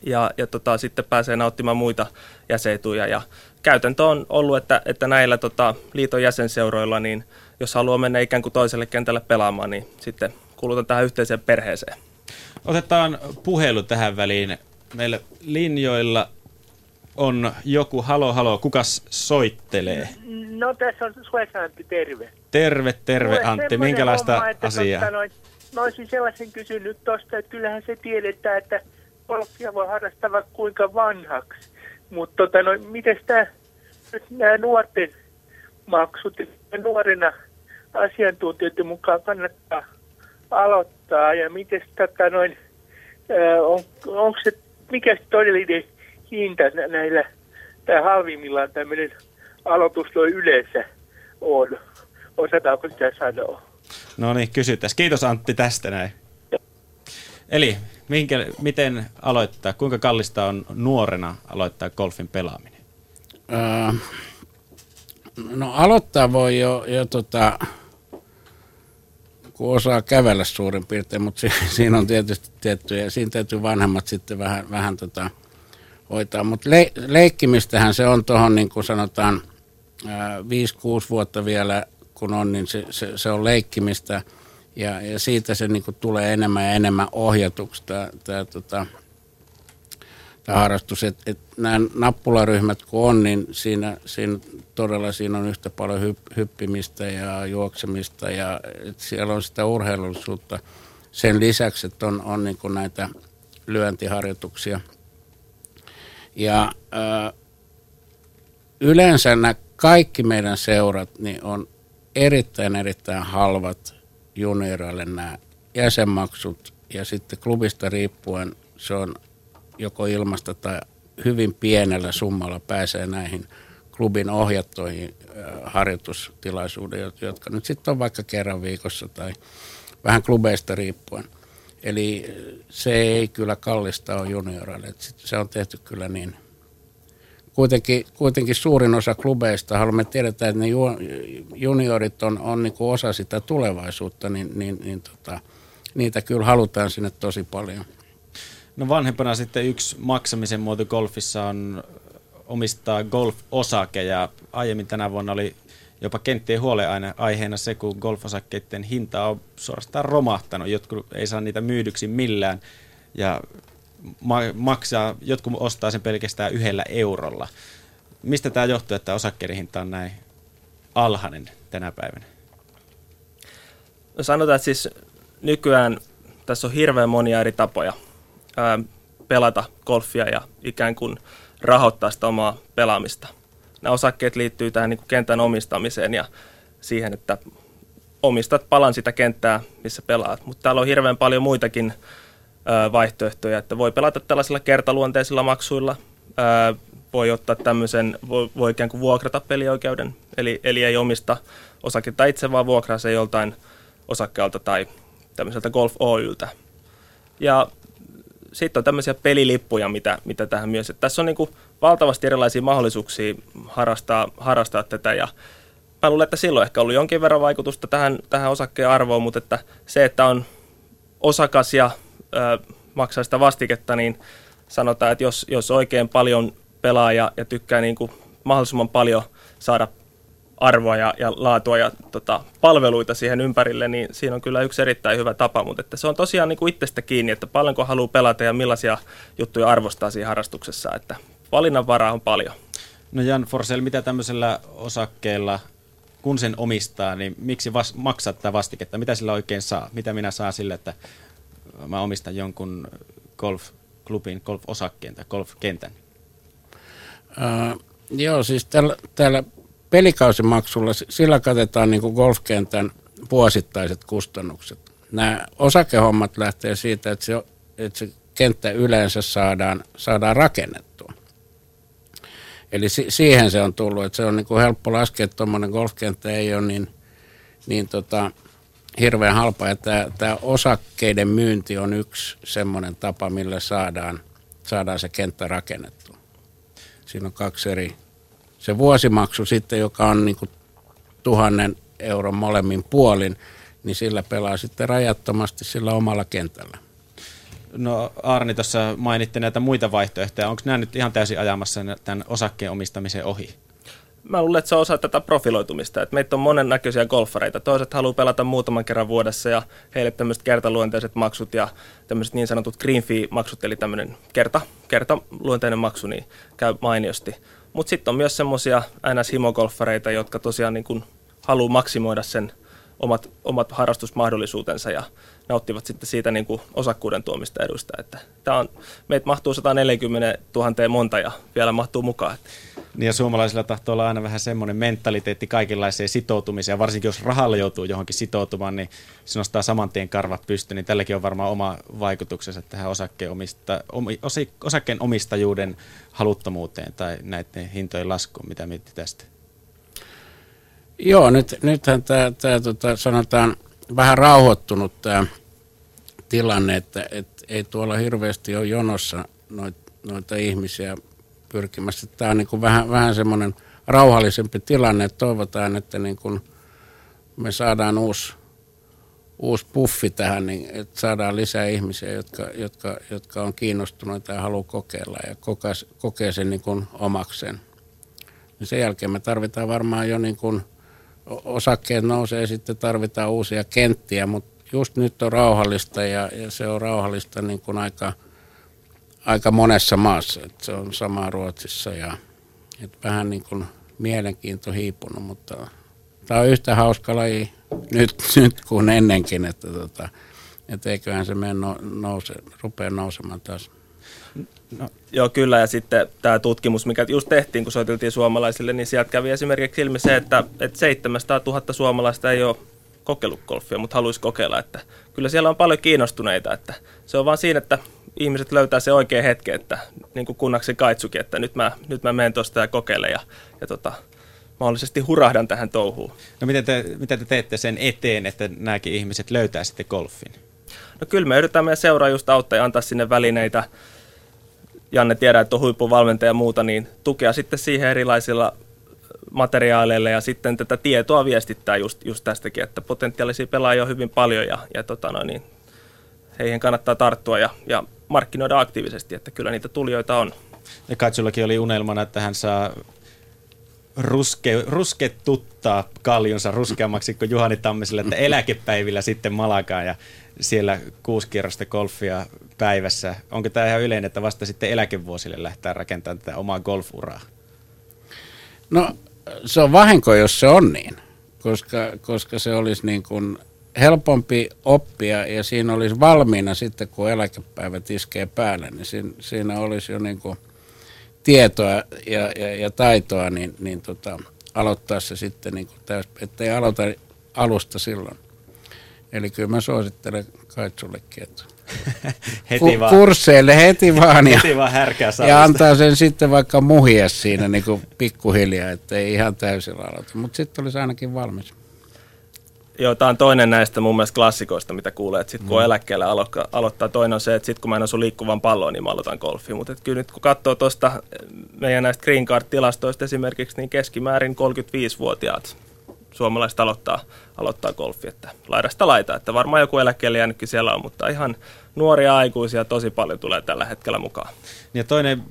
ja, ja tota, sitten pääsee nauttimaan muita jäseituja ja käytäntö on ollut, että, että näillä tota, liiton jäsenseuroilla, niin jos haluaa mennä ikään kuin toiselle kentälle pelaamaan, niin sitten kuulutan tähän yhteiseen perheeseen. Otetaan puhelu tähän väliin. Meillä linjoilla on joku, halo halo, kukas soittelee? No tässä on Suessa Antti, terve. Terve, terve Antti, minkälaista homma, että asiaa? Totta noin, mä olisin sellaisen kysynyt tuosta, että kyllähän se tiedetään, että golfia voi harrastaa vaikka kuinka vanhaksi. Mutta tota, no, miten nämä nuorten maksut, nuorena asiantuntijoiden mukaan kannattaa aloittaa ja miten tota, noin, on, onko se, mikä se todellinen hinta näillä, tai halvimmillaan tämmöinen aloitus noin yleensä on? Osataanko sitä sanoa? No niin, kysytäs. Kiitos Antti tästä näin. Eli minkä, miten aloittaa, kuinka kallista on nuorena aloittaa golfin pelaaminen? Öö, no aloittaa voi jo, jo tota, kun osaa kävellä suurin piirtein, mutta si, [LAUGHS] siinä on tietysti tiettyjä, siinä täytyy vanhemmat sitten vähän, vähän tota, hoitaa. Mutta le, leikkimistähän se on tuohon, niin kuin sanotaan, 5-6 vuotta vielä kun on, niin se, se, se on leikkimistä – ja, ja siitä se niin kuin tulee enemmän ja enemmän ohjatuksi tämä, tota, harrastus. Et, et nämä nappularyhmät kun on, niin siinä, siinä todella siinä on yhtä paljon hypp, hyppimistä ja juoksemista ja et siellä on sitä urheilullisuutta sen lisäksi, että on, on niin näitä lyöntiharjoituksia. Ja ö, yleensä nämä kaikki meidän seurat niin on erittäin erittäin halvat junioreille nämä jäsenmaksut ja sitten klubista riippuen se on joko ilmasta tai hyvin pienellä summalla pääsee näihin klubin ohjattoihin harjoitustilaisuuteen, jotka nyt sitten on vaikka kerran viikossa tai vähän klubeista riippuen. Eli se ei kyllä kallista ole junioreille. Se on tehty kyllä niin kuitenkin, kuitenkin suurin osa klubeista, haluamme tiedetään, että ne juniorit on, on niin kuin osa sitä tulevaisuutta, niin, niin, niin tota, niitä kyllä halutaan sinne tosi paljon. No vanhempana sitten yksi maksamisen muoto golfissa on omistaa golf-osake ja aiemmin tänä vuonna oli jopa kenttien huoleaiheena se, kun golfosakkeiden hinta on suorastaan romahtanut. Jotkut ei saa niitä myydyksi millään ja ma- maksaa, jotkut ostaa sen pelkästään yhdellä eurolla. Mistä tämä johtuu, että osakkeiden hinta on näin alhainen tänä päivänä? No sanotaan, että siis nykyään tässä on hirveän monia eri tapoja ää, pelata golfia ja ikään kuin rahoittaa sitä omaa pelaamista. Nämä osakkeet liittyy tähän niin kuin kentän omistamiseen ja siihen, että omistat palan sitä kenttää, missä pelaat. Mutta täällä on hirveän paljon muitakin ää, vaihtoehtoja, että voi pelata tällaisilla kertaluonteisilla maksuilla, ää, voi ottaa tämmöisen, voi, voi ikään kuin vuokrata pelioikeuden, eli, eli ei omista osaketta itse, vaan vuokraa se joltain osakkeelta tai tämmöiseltä Golf Oyltä. Ja sitten on tämmöisiä pelilippuja, mitä, mitä tähän myös. Että tässä on niin kuin valtavasti erilaisia mahdollisuuksia harrastaa, harrastaa tätä ja mä luulen, että silloin ehkä ollut jonkin verran vaikutusta tähän, tähän osakkeen arvoon, mutta että se, että on osakas ja ö, maksaa sitä vastiketta, niin sanotaan, että jos, jos oikein paljon pelaa ja, ja tykkää niin kuin mahdollisimman paljon saada arvoa ja, ja laatua ja tota, palveluita siihen ympärille, niin siinä on kyllä yksi erittäin hyvä tapa, mutta että se on tosiaan niin kuin itsestä kiinni, että paljonko haluaa pelata ja millaisia juttuja arvostaa siinä harrastuksessa, että valinnanvaraa on paljon. No Jan Forsell, mitä tämmöisellä osakkeella, kun sen omistaa, niin miksi vas- maksaa tätä vastiketta? Mitä sillä oikein saa? Mitä minä saan sille, että mä omistan jonkun golfklubin, golfosakkeen tai golfkentän? Uh, joo, siis tällä, tällä pelikausimaksulla, sillä katetaan niin golfkentän vuosittaiset kustannukset. Nämä osakehommat lähtee siitä, että se, että se kenttä yleensä saadaan, saadaan rakennettua. Eli si, siihen se on tullut, että se on niin kuin helppo laskea, että tuommoinen golfkenttä ei ole niin, niin tota, hirveän halpa. Ja tämä, tämä osakkeiden myynti on yksi semmoinen tapa, millä saadaan, saadaan se kenttä rakennettua. Siinä on kaksi eri se vuosimaksu sitten, joka on niin kuin tuhannen euron molemmin puolin, niin sillä pelaa sitten rajattomasti sillä omalla kentällä. No Arni tuossa mainitti näitä muita vaihtoehtoja. Onko nämä nyt ihan täysin ajamassa tämän osakkeen omistamisen ohi? Mä luulen, että se on osa tätä profiloitumista. Että meitä on monennäköisiä golfareita. Toiset haluaa pelata muutaman kerran vuodessa ja heille tämmöiset kertaluonteiset maksut ja tämmöiset niin sanotut green fee-maksut, eli tämmöinen kerta, kertaluonteinen maksu, niin käy mainiosti. Mutta sitten on myös semmoisia NS-himogolfareita, jotka tosiaan niin kun haluaa maksimoida sen omat, omat harrastusmahdollisuutensa ja nauttivat sitten siitä niin osakkuuden tuomista edusta. Että tämä on, meitä mahtuu 140 000 monta ja vielä mahtuu mukaan. Ja suomalaisilla tahtoo olla aina vähän semmoinen mentaliteetti kaikenlaiseen sitoutumiseen, varsinkin jos rahalla joutuu johonkin sitoutumaan, niin se nostaa saman tien karvat pystyyn, niin tälläkin on varmaan oma vaikutuksensa tähän osakkeen, omista, osakkeen omistajuuden haluttomuuteen tai näiden hintojen laskuun, mitä miettii tästä? Joo, nyt, nythän tämä, tämä tota, sanotaan vähän rauhoittunut tämä tilanne, että et, ei tuolla hirveästi ole jonossa noita, noita ihmisiä pyrkimässä. Tämä on niin kuin vähän, vähän semmoinen rauhallisempi tilanne, että toivotaan, että niin kuin me saadaan uusi, uusi puffi tähän, niin että saadaan lisää ihmisiä, jotka, jotka, jotka on kiinnostuneita ja haluaa kokeilla ja kokee, kokee sen niin kuin omakseen. Ja sen jälkeen me tarvitaan varmaan jo niin kuin osakkeet nousee ja sitten tarvitaan uusia kenttiä, mutta just nyt on rauhallista ja, ja se on rauhallista niin kuin aika, aika monessa maassa. Et se on sama Ruotsissa ja et vähän niin kuin mielenkiinto hiipunut, mutta tämä on yhtä hauska laji nyt, nyt kuin ennenkin, että tota, et eiköhän se mene no, nouse, rupea nousemaan taas. No. Joo, kyllä. Ja sitten tämä tutkimus, mikä just tehtiin, kun soiteltiin suomalaisille, niin sieltä kävi esimerkiksi ilmi se, että, että 700 000 suomalaista ei ole kokeillut golfia, mutta haluaisi kokeilla. Että kyllä siellä on paljon kiinnostuneita. Että se on vaan siinä, että ihmiset löytää se oikea hetki, että niin kuin kunnaksi kaitsukin, että nyt mä, nyt mä menen tuosta ja kokeilen ja, ja tota, mahdollisesti hurahdan tähän touhuun. No miten te, miten te teette sen eteen, että nämäkin ihmiset löytää sitten golfin? No kyllä me yritämme meidän seuraa just auttaa ja antaa sinne välineitä. Janne tiedää, että on huippuvalmentaja ja muuta, niin tukea sitten siihen erilaisilla materiaaleille ja sitten tätä tietoa viestittää just, just tästäkin, että potentiaalisia pelaajia on hyvin paljon ja, ja tota no, niin, heihin kannattaa tarttua ja, ja markkinoida aktiivisesti, että kyllä niitä tulijoita on. Ja Katsullakin oli unelmana, että hän saa ruske, rusketuttaa kaljunsa ruskeammaksi kuin Juhani Tammiselle, että eläkepäivillä sitten Malakaan ja siellä kuusi kierrosta golfia päivässä. Onko tämä ihan yleinen, että vasta sitten eläkevuosille lähtee rakentamaan tätä omaa golfuraa? No se on vahinko, jos se on niin, koska, koska se olisi niin kuin helpompi oppia ja siinä olisi valmiina sitten, kun eläkepäivät iskee päälle, niin siinä, siinä olisi jo niin kuin tietoa ja, ja, ja taitoa, niin, niin tota, aloittaa se sitten niin kuin täys, ettei aloita alusta silloin. Eli kyllä mä suosittelen Kaitsullekin, että [LAUGHS] heti vaan, kursseille heti vaan ja, heti vaan härkää ja antaa sen sitten vaikka muhia siinä niin kuin pikkuhiljaa, ettei ihan täysillä aloita. Mutta sitten olisi ainakin valmis. Joo, tämä on toinen näistä mun mielestä klassikoista, mitä kuulee, että sitten kun mm. eläkkeellä alo- aloittaa, toinen on se, että sitten kun mä en asu liikkuvan palloon, niin mä aloitan golfia. Mutta kyllä nyt kun katsoo tuosta meidän näistä Green Card-tilastoista esimerkiksi, niin keskimäärin 35-vuotiaat suomalaiset aloittaa, aloittaa golfi, että laidasta laita, että varmaan joku eläkkeelle jäänytkin siellä on, mutta ihan nuoria aikuisia tosi paljon tulee tällä hetkellä mukaan. Ja toinen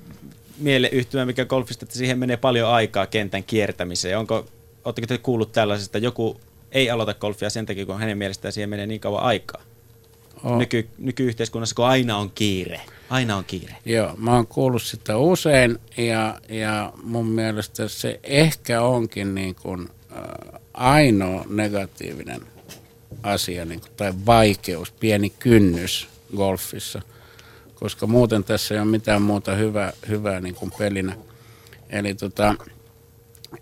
mieleyhtymä, mikä golfista, että siihen menee paljon aikaa kentän kiertämiseen. Onko, oletteko te kuullut tällaisesta, joku ei aloita golfia sen takia, kun hänen mielestään siihen menee niin kauan aikaa? Oh. Nyky, nykyyhteiskunnassa, kun aina on kiire. Aina on kiire. Joo, mä oon kuullut sitä usein ja, ja mun mielestä se ehkä onkin niin kuin, äh, ainoa negatiivinen asia niin kuin, tai vaikeus, pieni kynnys golfissa, koska muuten tässä ei ole mitään muuta hyvää, hyvää niin kuin pelinä. Eli, tota,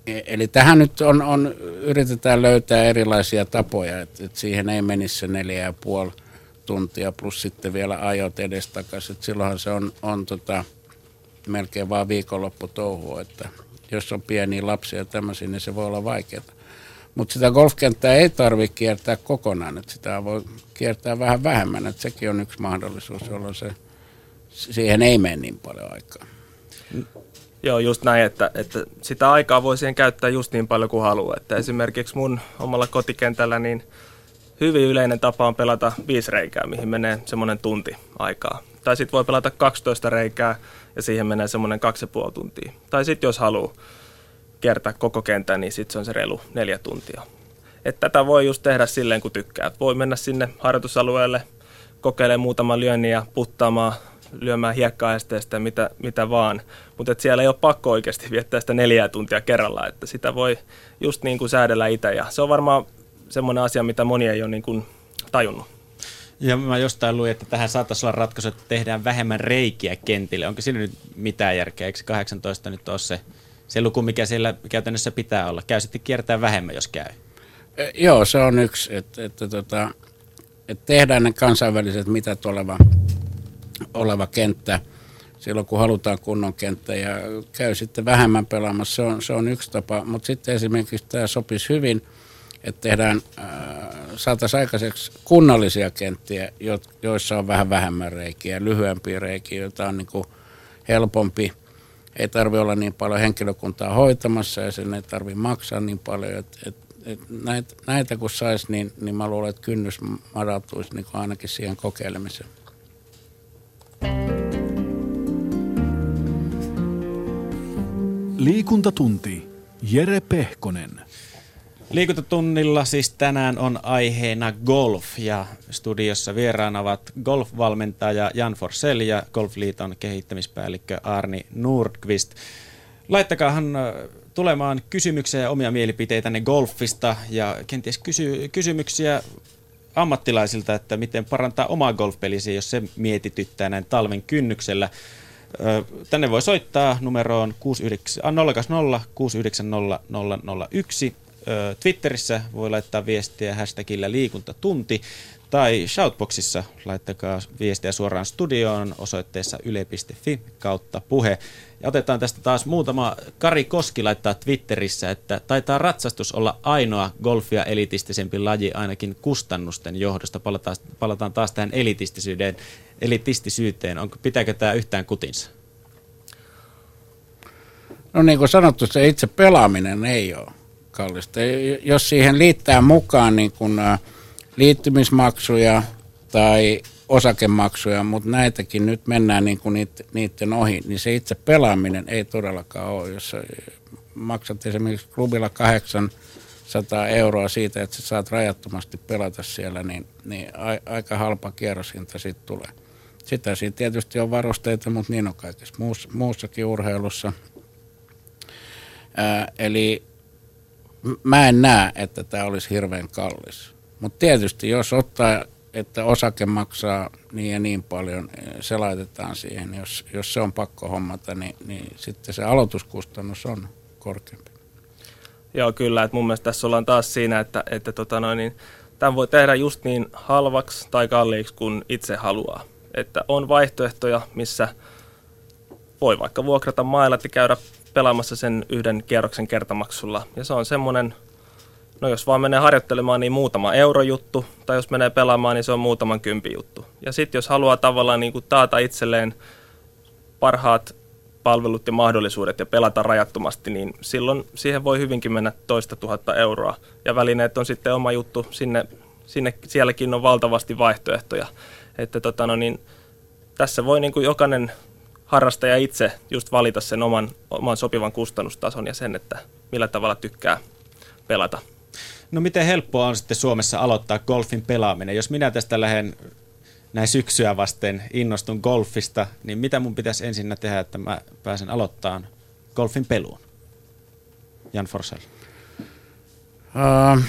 eli tähän nyt on, on, yritetään löytää erilaisia tapoja, että, että siihen ei menisi se neljä ja puoli tuntia plus sitten vielä ajot edestakaisin. Silloinhan se on, on tota, melkein vaan viikonloppu touhua, että jos on pieniä lapsia ja tämmöisiä, niin se voi olla vaikeaa. Mutta sitä golfkenttää ei tarvitse kiertää kokonaan, että sitä voi kiertää vähän vähemmän, että sekin on yksi mahdollisuus, jolloin se, siihen ei mene niin paljon aikaa. Joo, just näin, että, että sitä aikaa voi siihen käyttää just niin paljon kuin haluaa. Että esimerkiksi mun omalla kotikentällä niin hyvin yleinen tapa on pelata viisi reikää, mihin menee semmoinen tunti aikaa. Tai sitten voi pelata 12 reikää ja siihen menee semmoinen kaksi ja puoli tuntia. Tai sitten jos haluaa kiertää koko kentän, niin sitten se on se reilu neljä tuntia. Et tätä voi just tehdä silleen, kun tykkää. Voi mennä sinne harjoitusalueelle, kokeilemaan muutaman lyönnin ja puttaamaan, lyömään hiekkaesteestä mitä, mitä vaan. Mutta siellä ei ole pakko oikeasti viettää sitä neljää tuntia kerralla, että sitä voi just niin kuin säädellä itse. Ja se on varmaan semmoinen asia, mitä moni ei ole niin kuin tajunnut. Ja mä jostain luin, että tähän saattaisi olla ratkaisu, että tehdään vähemmän reikiä kentille. Onko siinä nyt mitään järkeä? Eikö 18 nyt ole se se luku, mikä siellä käytännössä pitää olla. Käy sitten kiertää vähemmän, jos käy. E, joo, se on yksi, että, että, tota, että tehdään ne kansainväliset mitä oleva, oleva kenttä silloin, kun halutaan kunnon kenttä ja käy sitten vähemmän pelaamassa. Se on, se on yksi tapa, mutta sitten esimerkiksi tämä sopisi hyvin, että tehdään, saataisiin aikaiseksi kunnollisia kenttiä, joissa on vähän vähemmän reikiä, lyhyempiä reikiä, joita on niin kuin helpompi – ei tarvi olla niin paljon henkilökuntaa hoitamassa ja sen ei tarvi maksaa niin paljon. Et, et, et näitä, näitä kun saisi, niin, niin mä luulen, että kynnys madaltuisi niin ainakin siihen kokeilemiseen. Liikuntatunti. Jere Pehkonen. Liikuntatunnilla siis tänään on aiheena golf ja studiossa vieraana ovat golfvalmentaja Jan Forsell ja Golfliiton kehittämispäällikkö Arni Nordqvist. Laittakaahan tulemaan kysymyksiä ja omia mielipiteitänne golfista ja kenties kysy- kysymyksiä ammattilaisilta, että miten parantaa omaa golfpelisiä, jos se mietityttää näin talven kynnyksellä. Tänne voi soittaa numeroon 69, 020 690 001 Twitterissä voi laittaa viestiä hashtagillä liikuntatunti tai Shoutboxissa laittakaa viestiä suoraan studioon osoitteessa yle.fi kautta puhe. Ja otetaan tästä taas muutama. Kari Koski laittaa Twitterissä, että taitaa ratsastus olla ainoa golfia elitistisempi laji ainakin kustannusten johdosta. Palataan, palataan taas tähän elitistisyyteen. elitistisyyteen. Onko, pitääkö tämä yhtään kutinsa? No niin kuin sanottu, se itse pelaaminen ei ole kallista. Jos siihen liittää mukaan niin kuin liittymismaksuja tai osakemaksuja, mutta näitäkin nyt mennään niin kuin niiden ohi, niin se itse pelaaminen ei todellakaan ole. Jos maksat esimerkiksi klubilla 800 euroa siitä, että sä saat rajattomasti pelata siellä, niin, niin aika halpa kierroshinta siitä tulee. Sitä siinä tietysti on varusteita, mutta niin on kaikessa muus, muussakin urheilussa. Ää, eli mä en näe, että tämä olisi hirveän kallis. Mutta tietysti jos ottaa, että osake maksaa niin ja niin paljon, se laitetaan siihen. Jos, jos se on pakko hommata, niin, niin sitten se aloituskustannus on korkeampi. Joo, kyllä. Että mun mielestä tässä ollaan taas siinä, että, että tota noin, niin, tämän voi tehdä just niin halvaksi tai kalliiksi kuin itse haluaa. Että on vaihtoehtoja, missä voi vaikka vuokrata mailat ja käydä pelaamassa sen yhden kierroksen kertamaksulla. Ja se on semmoinen, no jos vaan menee harjoittelemaan, niin muutama eurojuttu, tai jos menee pelaamaan, niin se on muutaman kympi juttu. Ja sitten jos haluaa tavallaan niin kuin taata itselleen parhaat palvelut ja mahdollisuudet ja pelata rajattomasti, niin silloin siihen voi hyvinkin mennä toista tuhatta euroa. Ja välineet on sitten oma juttu, sinne, sinne sielläkin on valtavasti vaihtoehtoja. Että tota no niin, tässä voi niin kuin jokainen harrastaja itse just valita sen oman, oman sopivan kustannustason ja sen, että millä tavalla tykkää pelata. No miten helppoa on sitten Suomessa aloittaa golfin pelaaminen? Jos minä tästä lähden näin syksyä vasten innostun golfista, niin mitä mun pitäisi ensin tehdä, että mä pääsen aloittamaan golfin peluun? Jan Forsell. Uh,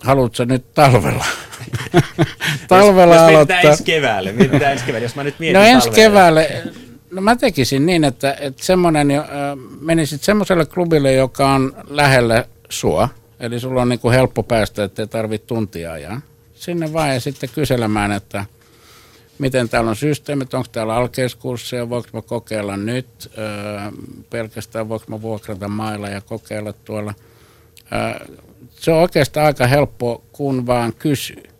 haluatko nyt talvella? [LAUGHS] [LAUGHS] talvella jos, jos aloittaa. ensi keväälle, mietitään ensi keväälle, jos mä nyt mietin No ensi keväälle, no mä tekisin niin, että, että semmoinen, äh, menisit semmoiselle klubille, joka on lähellä sua, eli sulla on niin kuin helppo päästä, ettei tarvitse tuntia ajaa. Sinne vaan ja sitten kyselemään, että miten täällä on systeemit, onko täällä alkeiskursseja, voiko mä kokeilla nyt, öö, pelkästään voiko mä vuokrata mailla ja kokeilla tuolla. Öö, se on oikeastaan aika helppo, kun vaan kysyy.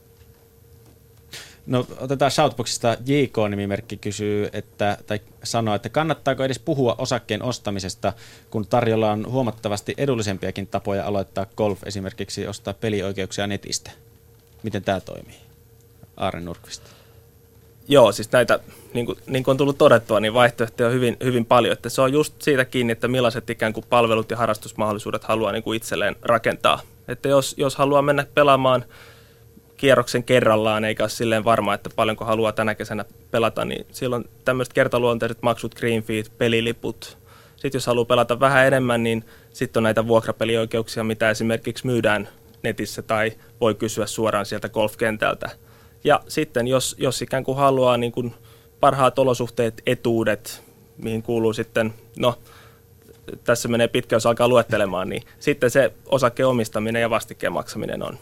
No otetaan Shoutboxista JK-nimimerkki kysyy, että, tai sanoo, että kannattaako edes puhua osakkeen ostamisesta, kun tarjolla on huomattavasti edullisempiakin tapoja aloittaa golf, esimerkiksi ostaa pelioikeuksia netistä. Miten tämä toimii? Aare Nurkvist. Joo, siis näitä, niin kuin, niin kuin on tullut todettua, niin vaihtoehtoja on hyvin, hyvin paljon. Että se on just siitä kiinni, että millaiset ikään kuin palvelut ja harrastusmahdollisuudet haluaa niin kuin itselleen rakentaa. Että jos, jos haluaa mennä pelaamaan kierroksen kerrallaan, eikä ole silleen varma, että paljonko haluaa tänä kesänä pelata, niin silloin tämmöiset kertaluonteiset maksut, green feed, peliliput. Sitten jos haluaa pelata vähän enemmän, niin sitten on näitä vuokrapelioikeuksia, mitä esimerkiksi myydään netissä tai voi kysyä suoraan sieltä golfkentältä. Ja sitten jos, jos ikään kuin haluaa niin kuin parhaat olosuhteet, etuudet, mihin kuuluu sitten, no tässä menee pitkä, jos alkaa luettelemaan, niin sitten se osakeomistaminen ja vastikkeen maksaminen on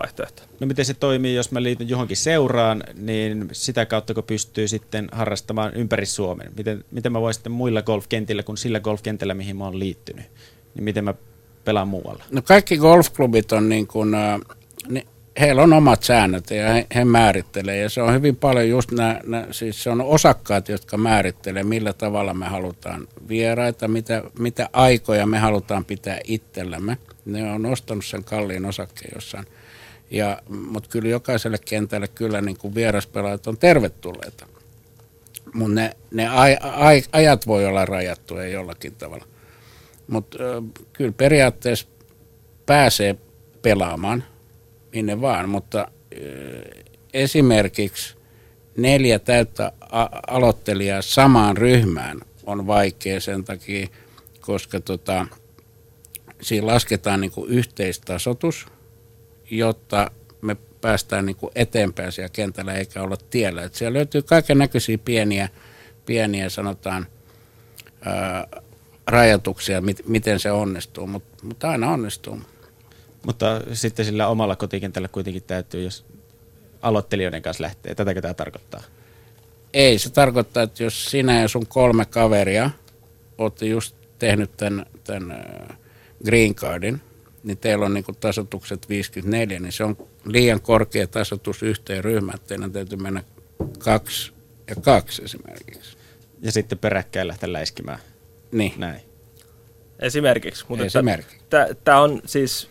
vaihtoehto. No miten se toimii, jos mä liityn johonkin seuraan, niin sitä kautta kun pystyy sitten harrastamaan ympäri Suomen? Miten, miten mä voin sitten muilla golfkentillä kuin sillä golfkentällä, mihin mä oon liittynyt? Niin miten mä pelaan muualla? No kaikki golfklubit on niin kuin, äh, ne, heillä on omat säännöt ja he, he määrittelee ja se on hyvin paljon just nämä, nämä, siis se on osakkaat, jotka määrittelee millä tavalla me halutaan vieraita, mitä, mitä aikoja me halutaan pitää itsellämme. Ne on ostanut sen kalliin osakkeen jossain. Ja, mutta kyllä jokaiselle kentälle kyllä niin kuin vieraspelaajat on tervetulleita. Mutta ne, ne aj, aj, ajat voi olla rajattuja jollakin tavalla. Mutta kyllä periaatteessa pääsee pelaamaan minne vaan, mutta esimerkiksi neljä täyttä aloittelijaa samaan ryhmään on vaikea sen takia, koska tota, siinä lasketaan niin kuin yhteistasotus, jotta me päästään niin kuin eteenpäin siellä kentällä eikä olla tiellä. Et siellä löytyy kaiken näköisiä pieniä, pieniä sanotaan ää, rajoituksia, mit, miten se onnistuu, mutta mut aina onnistuu. Mutta sitten sillä omalla kotikentällä kuitenkin täytyy, jos aloittelijoiden kanssa lähtee. Tätäkö tämä tarkoittaa? Ei, se tarkoittaa, että jos sinä ja sun kolme kaveria olette just tehnyt tämän, tämän green cardin, niin teillä on niin tasotukset 54, niin se on liian korkea tasotus yhteen ryhmään, että teidän täytyy mennä kaksi ja kaksi esimerkiksi. Ja sitten peräkkäin lähteä läiskimään. Niin. Näin. Esimerkiksi. Mutta Esimerkiksi. Tämä on siis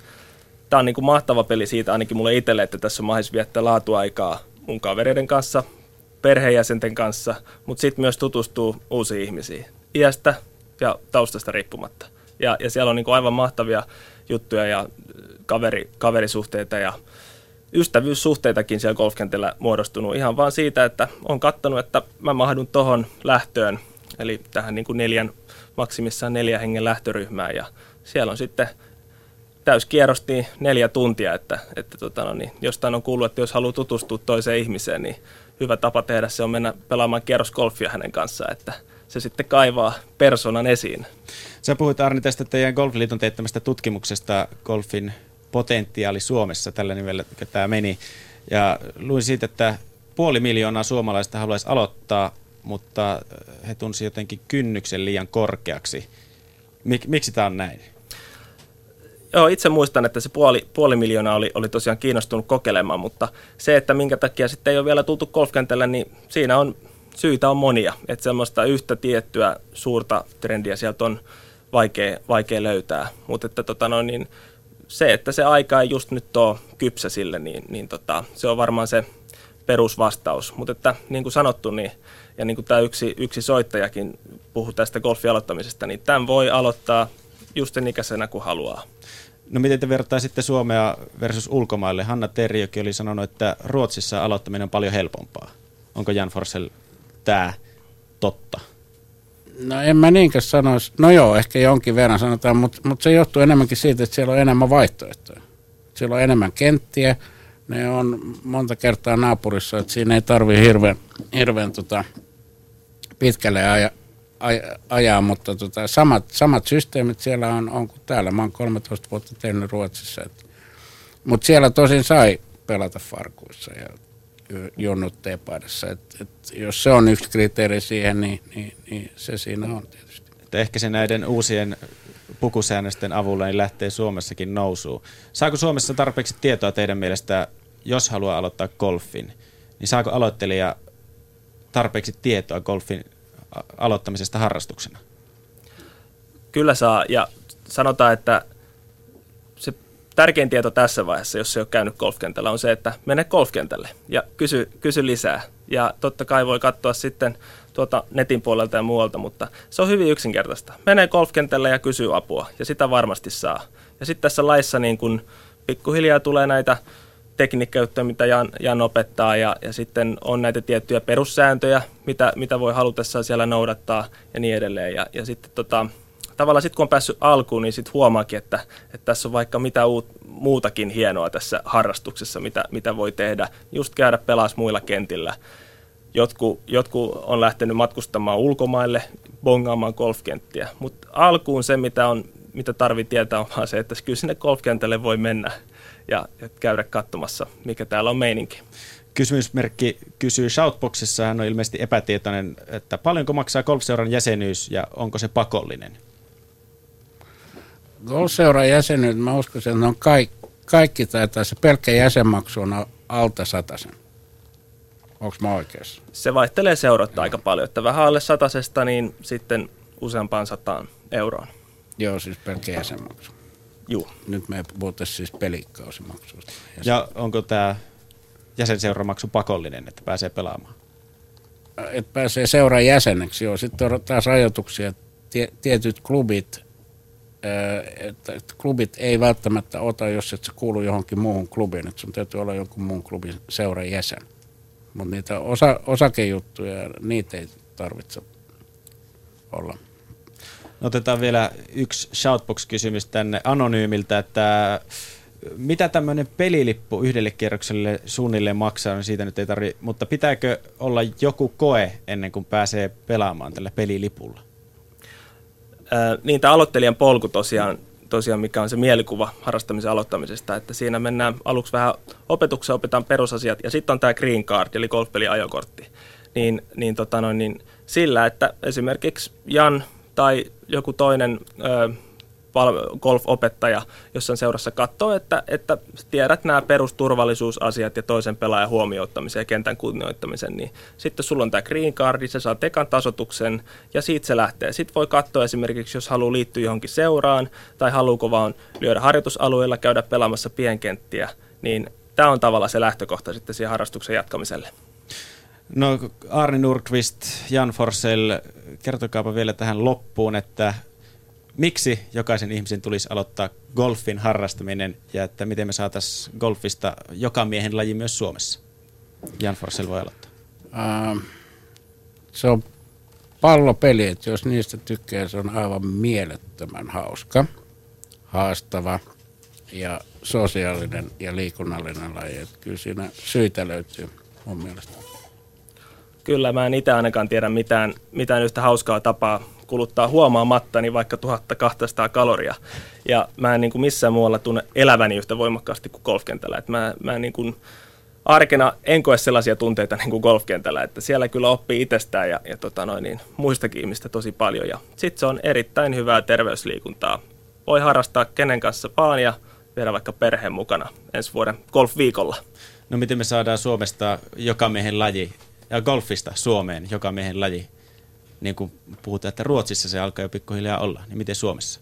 tämä on niin kuin mahtava peli siitä ainakin mulle itselle, että tässä on mahdollisuus viettää laatuaikaa mun kavereiden kanssa, perheenjäsenten kanssa, mutta sitten myös tutustuu uusiin ihmisiin iästä ja taustasta riippumatta. Ja, ja siellä on niin kuin aivan mahtavia juttuja ja kaveri, kaverisuhteita ja ystävyyssuhteitakin siellä golfkentällä muodostunut. Ihan vaan siitä, että on kattanut, että mä mahdun tohon lähtöön, eli tähän niin kuin neljän, maksimissaan neljä hengen lähtöryhmään. Ja siellä on sitten täyskierrosti niin neljä tuntia, että, että tota, no niin, jostain on kuullut, että jos haluaa tutustua toiseen ihmiseen, niin hyvä tapa tehdä se on mennä pelaamaan kierrosgolfia hänen kanssaan, että se sitten kaivaa personan esiin. Sä puhuit Arni tästä teidän Golfliiton teettämästä tutkimuksesta golfin potentiaali Suomessa, tällä nimellä tämä meni. Ja luin siitä, että puoli miljoonaa suomalaista haluaisi aloittaa, mutta he tunsi jotenkin kynnyksen liian korkeaksi. Mik, miksi tämä on näin? Joo, itse muistan, että se puoli, puoli miljoonaa oli, oli tosiaan kiinnostunut kokeilemaan, mutta se, että minkä takia sitten ei ole vielä tultu golfkentälle, niin siinä on syitä on monia. Että semmoista yhtä tiettyä suurta trendiä sieltä on vaikea, vaikea löytää. Mutta että tota no, niin se, että se aika ei just nyt ole kypsä sille, niin, niin tota, se on varmaan se perusvastaus. Mutta että niin kuin sanottu, niin, ja niin kuin tämä yksi, yksi soittajakin puhui tästä golfin aloittamisesta, niin tämän voi aloittaa just sen ikäisenä kuin haluaa. No miten te vertaisitte Suomea versus ulkomaille? Hanna Terjoki oli sanonut, että Ruotsissa aloittaminen on paljon helpompaa. Onko Jan Forsell tämä totta? No en mä niinkään sanoisi. No joo, ehkä jonkin verran sanotaan, mutta, mutta se johtuu enemmänkin siitä, että siellä on enemmän vaihtoehtoja. Siellä on enemmän kenttiä, ne on monta kertaa naapurissa, että siinä ei tarvi hirveän, hirveän tota, pitkälle aja, ajaa, mutta tota, samat, samat systeemit siellä on, on kuin täällä. Mä oon 13 vuotta tehnyt Ruotsissa. Mutta siellä tosin sai pelata farkuissa ja junnut teepaidassa. Et, et, jos se on yksi kriteeri siihen, niin, niin, niin se siinä on tietysti. Että ehkä se näiden uusien pukusäännösten avulla niin lähtee Suomessakin nousuun. Saako Suomessa tarpeeksi tietoa teidän mielestä, jos haluaa aloittaa golfin, niin saako aloittelija tarpeeksi tietoa golfin aloittamisesta harrastuksena? Kyllä saa, ja sanotaan, että tärkein tieto tässä vaiheessa, jos ei ole käynyt golfkentällä, on se, että mene golfkentälle ja kysy, kysy lisää. Ja totta kai voi katsoa sitten tuota netin puolelta ja muualta, mutta se on hyvin yksinkertaista. Mene golfkentälle ja kysy apua, ja sitä varmasti saa. Ja sitten tässä laissa niin kun pikkuhiljaa tulee näitä tekniikkajuttuja, mitä Jan, Jan opettaa, ja, ja sitten on näitä tiettyjä perussääntöjä, mitä, mitä voi halutessaan siellä noudattaa, ja niin edelleen. Ja, ja sitten tota, tavallaan sitten kun on päässyt alkuun, niin sitten huomaakin, että, että tässä on vaikka mitä uut, muutakin hienoa tässä harrastuksessa, mitä, mitä voi tehdä. Just käydä pelaas muilla kentillä. Jotkut, jotkut on lähtenyt matkustamaan ulkomaille, bongaamaan golfkenttiä, mutta alkuun se, mitä, on, mitä tarvii tietää, on vaan se, että kyllä sinne golfkentälle voi mennä ja, ja käydä katsomassa, mikä täällä on meininki. Kysymysmerkki kysyy Shoutboxissa, hän on ilmeisesti epätietoinen, että paljonko maksaa golfseuran jäsenyys ja onko se pakollinen? Golfseuran jäsenyys, mä uskoisin, että on kaikki, kaikki taitaa se pelkkä jäsenmaksu on alta sen. Onko mä oikeassa? Se vaihtelee seurata aika paljon, että vähän alle satasesta, niin sitten useampaan sataan euroon. Joo, siis pelkkä jäsenmaksu. Juu. Nyt me puhutaan siis pelikausimaksuista. Ja onko tämä jäsenseuramaksu pakollinen, että pääsee pelaamaan? Että pääsee seuran jäseneksi, joo. Sitten on taas rajoituksia. Tietyt klubit, että klubit ei välttämättä ota, jos et sä kuulu johonkin muuhun klubiin, että sun täytyy olla jonkun muun klubin seuran jäsen. Mutta niitä osa, osakejuttuja, niitä ei tarvitse olla. Otetaan vielä yksi shoutbox-kysymys tänne anonyymiltä, että mitä tämmöinen pelilippu yhdelle kierrokselle suunnilleen maksaa, niin siitä nyt ei tarvi, mutta pitääkö olla joku koe ennen kuin pääsee pelaamaan tällä pelilipulla? Niin, tämä aloittelijan polku tosiaan, tosiaan, mikä on se mielikuva harrastamisen aloittamisesta, että siinä mennään aluksi vähän opetukseen, opetaan perusasiat, ja sitten on tämä green card, eli golfpeliajokortti. Niin, niin, tota noin, niin sillä, että esimerkiksi Jan tai joku toinen ö, golf-opettaja jossain seurassa katsoo, että, että tiedät nämä perusturvallisuusasiat ja toisen pelaajan huomioittamisen ja kentän kunnioittamisen, niin sitten sulla on tämä green card, se saa tekan tasotuksen ja siitä se lähtee. Sitten voi katsoa esimerkiksi, jos haluaa liittyä johonkin seuraan tai haluuko vaan lyödä harjoitusalueella, käydä pelaamassa pienkenttiä, niin tämä on tavallaan se lähtökohta sitten siihen harrastuksen jatkamiselle. No Arni Nurqvist, Jan Forsell, kertokaapa vielä tähän loppuun, että miksi jokaisen ihmisen tulisi aloittaa golfin harrastaminen ja että miten me saataisiin golfista joka miehen laji myös Suomessa? Jan Forsell voi aloittaa. Ähm, se on pallopeli, että jos niistä tykkää, se on aivan mielettömän hauska, haastava, ja sosiaalinen ja liikunnallinen laji. Että kyllä siinä syitä löytyy mun mielestä. Kyllä, mä en itse ainakaan tiedä mitään, mitään yhtä hauskaa tapaa kuluttaa huomaamatta niin vaikka 1200 kaloria. Ja mä en niin kuin missään muualla tunne eläväni yhtä voimakkaasti kuin golfkentällä. Et mä, mä niin kuin arkena en koe sellaisia tunteita niin kuin golfkentällä, että siellä kyllä oppii itsestään ja, ja tota noin, niin muistakin ihmistä tosi paljon. Ja sitten se on erittäin hyvää terveysliikuntaa. Voi harrastaa kenen kanssa vaan ja viedä vaikka perheen mukana ensi vuoden golfviikolla. No miten me saadaan Suomesta joka miehen laji, ja golfista Suomeen joka miehen laji? Niin kuin puhutaan, että Ruotsissa se alkaa jo pikkuhiljaa olla, niin miten Suomessa?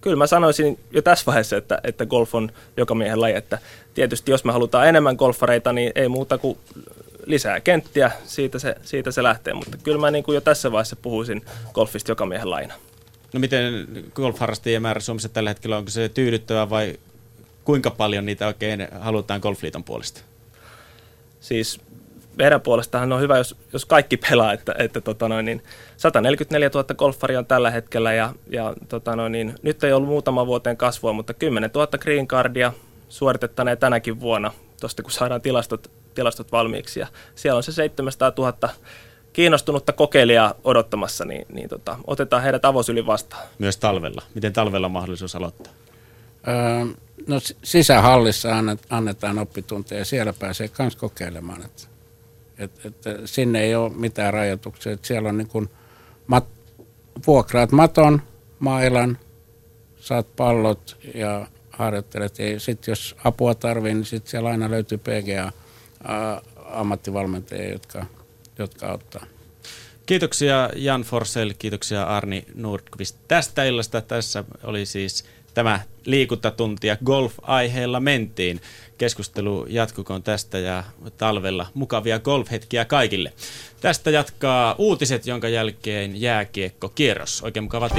Kyllä mä sanoisin jo tässä vaiheessa, että, että golf on joka miehen laji. Että tietysti jos me halutaan enemmän golfareita, niin ei muuta kuin lisää kenttiä, siitä se, siitä se lähtee. Mutta kyllä mä niin kuin jo tässä vaiheessa puhuisin golfista joka miehen laina. No miten golfharrastajien määrä Suomessa tällä hetkellä, onko se tyydyttävä vai kuinka paljon niitä oikein halutaan golfliiton puolesta? Siis meidän puolestahan on hyvä, jos, jos kaikki pelaa, että, että tota noin, niin 144 000 golfaria on tällä hetkellä ja, ja tota noin, niin, nyt ei ollut muutama vuoteen kasvua, mutta 10 000 green cardia suoritettaneen tänäkin vuonna, tuosta kun saadaan tilastot, tilastot valmiiksi ja siellä on se 700 000 kiinnostunutta kokeilijaa odottamassa, niin, niin tota, otetaan heidät avosyli vastaan. Myös talvella. Miten talvella on mahdollisuus aloittaa? Öö, no sisähallissa annetaan oppitunteja ja siellä pääsee myös kokeilemaan. Että, että, että sinne ei ole mitään rajoituksia. Että siellä on niin kuin mat, vuokraat maton, mailan, saat pallot ja harjoittelet. Ja sitten jos apua tarvii, niin sitten siellä aina löytyy PGA ammattivalmentajia, jotka, jotka auttaa. Kiitoksia Jan Forsell, kiitoksia Arni Nordqvist tästä illasta. Tässä oli siis tämä liikuntatunti ja golf-aiheella mentiin. Keskustelu jatkukoon tästä ja talvella mukavia golfhetkiä kaikille. Tästä jatkaa uutiset, jonka jälkeen jääkiekko kierros. Oikein mukavat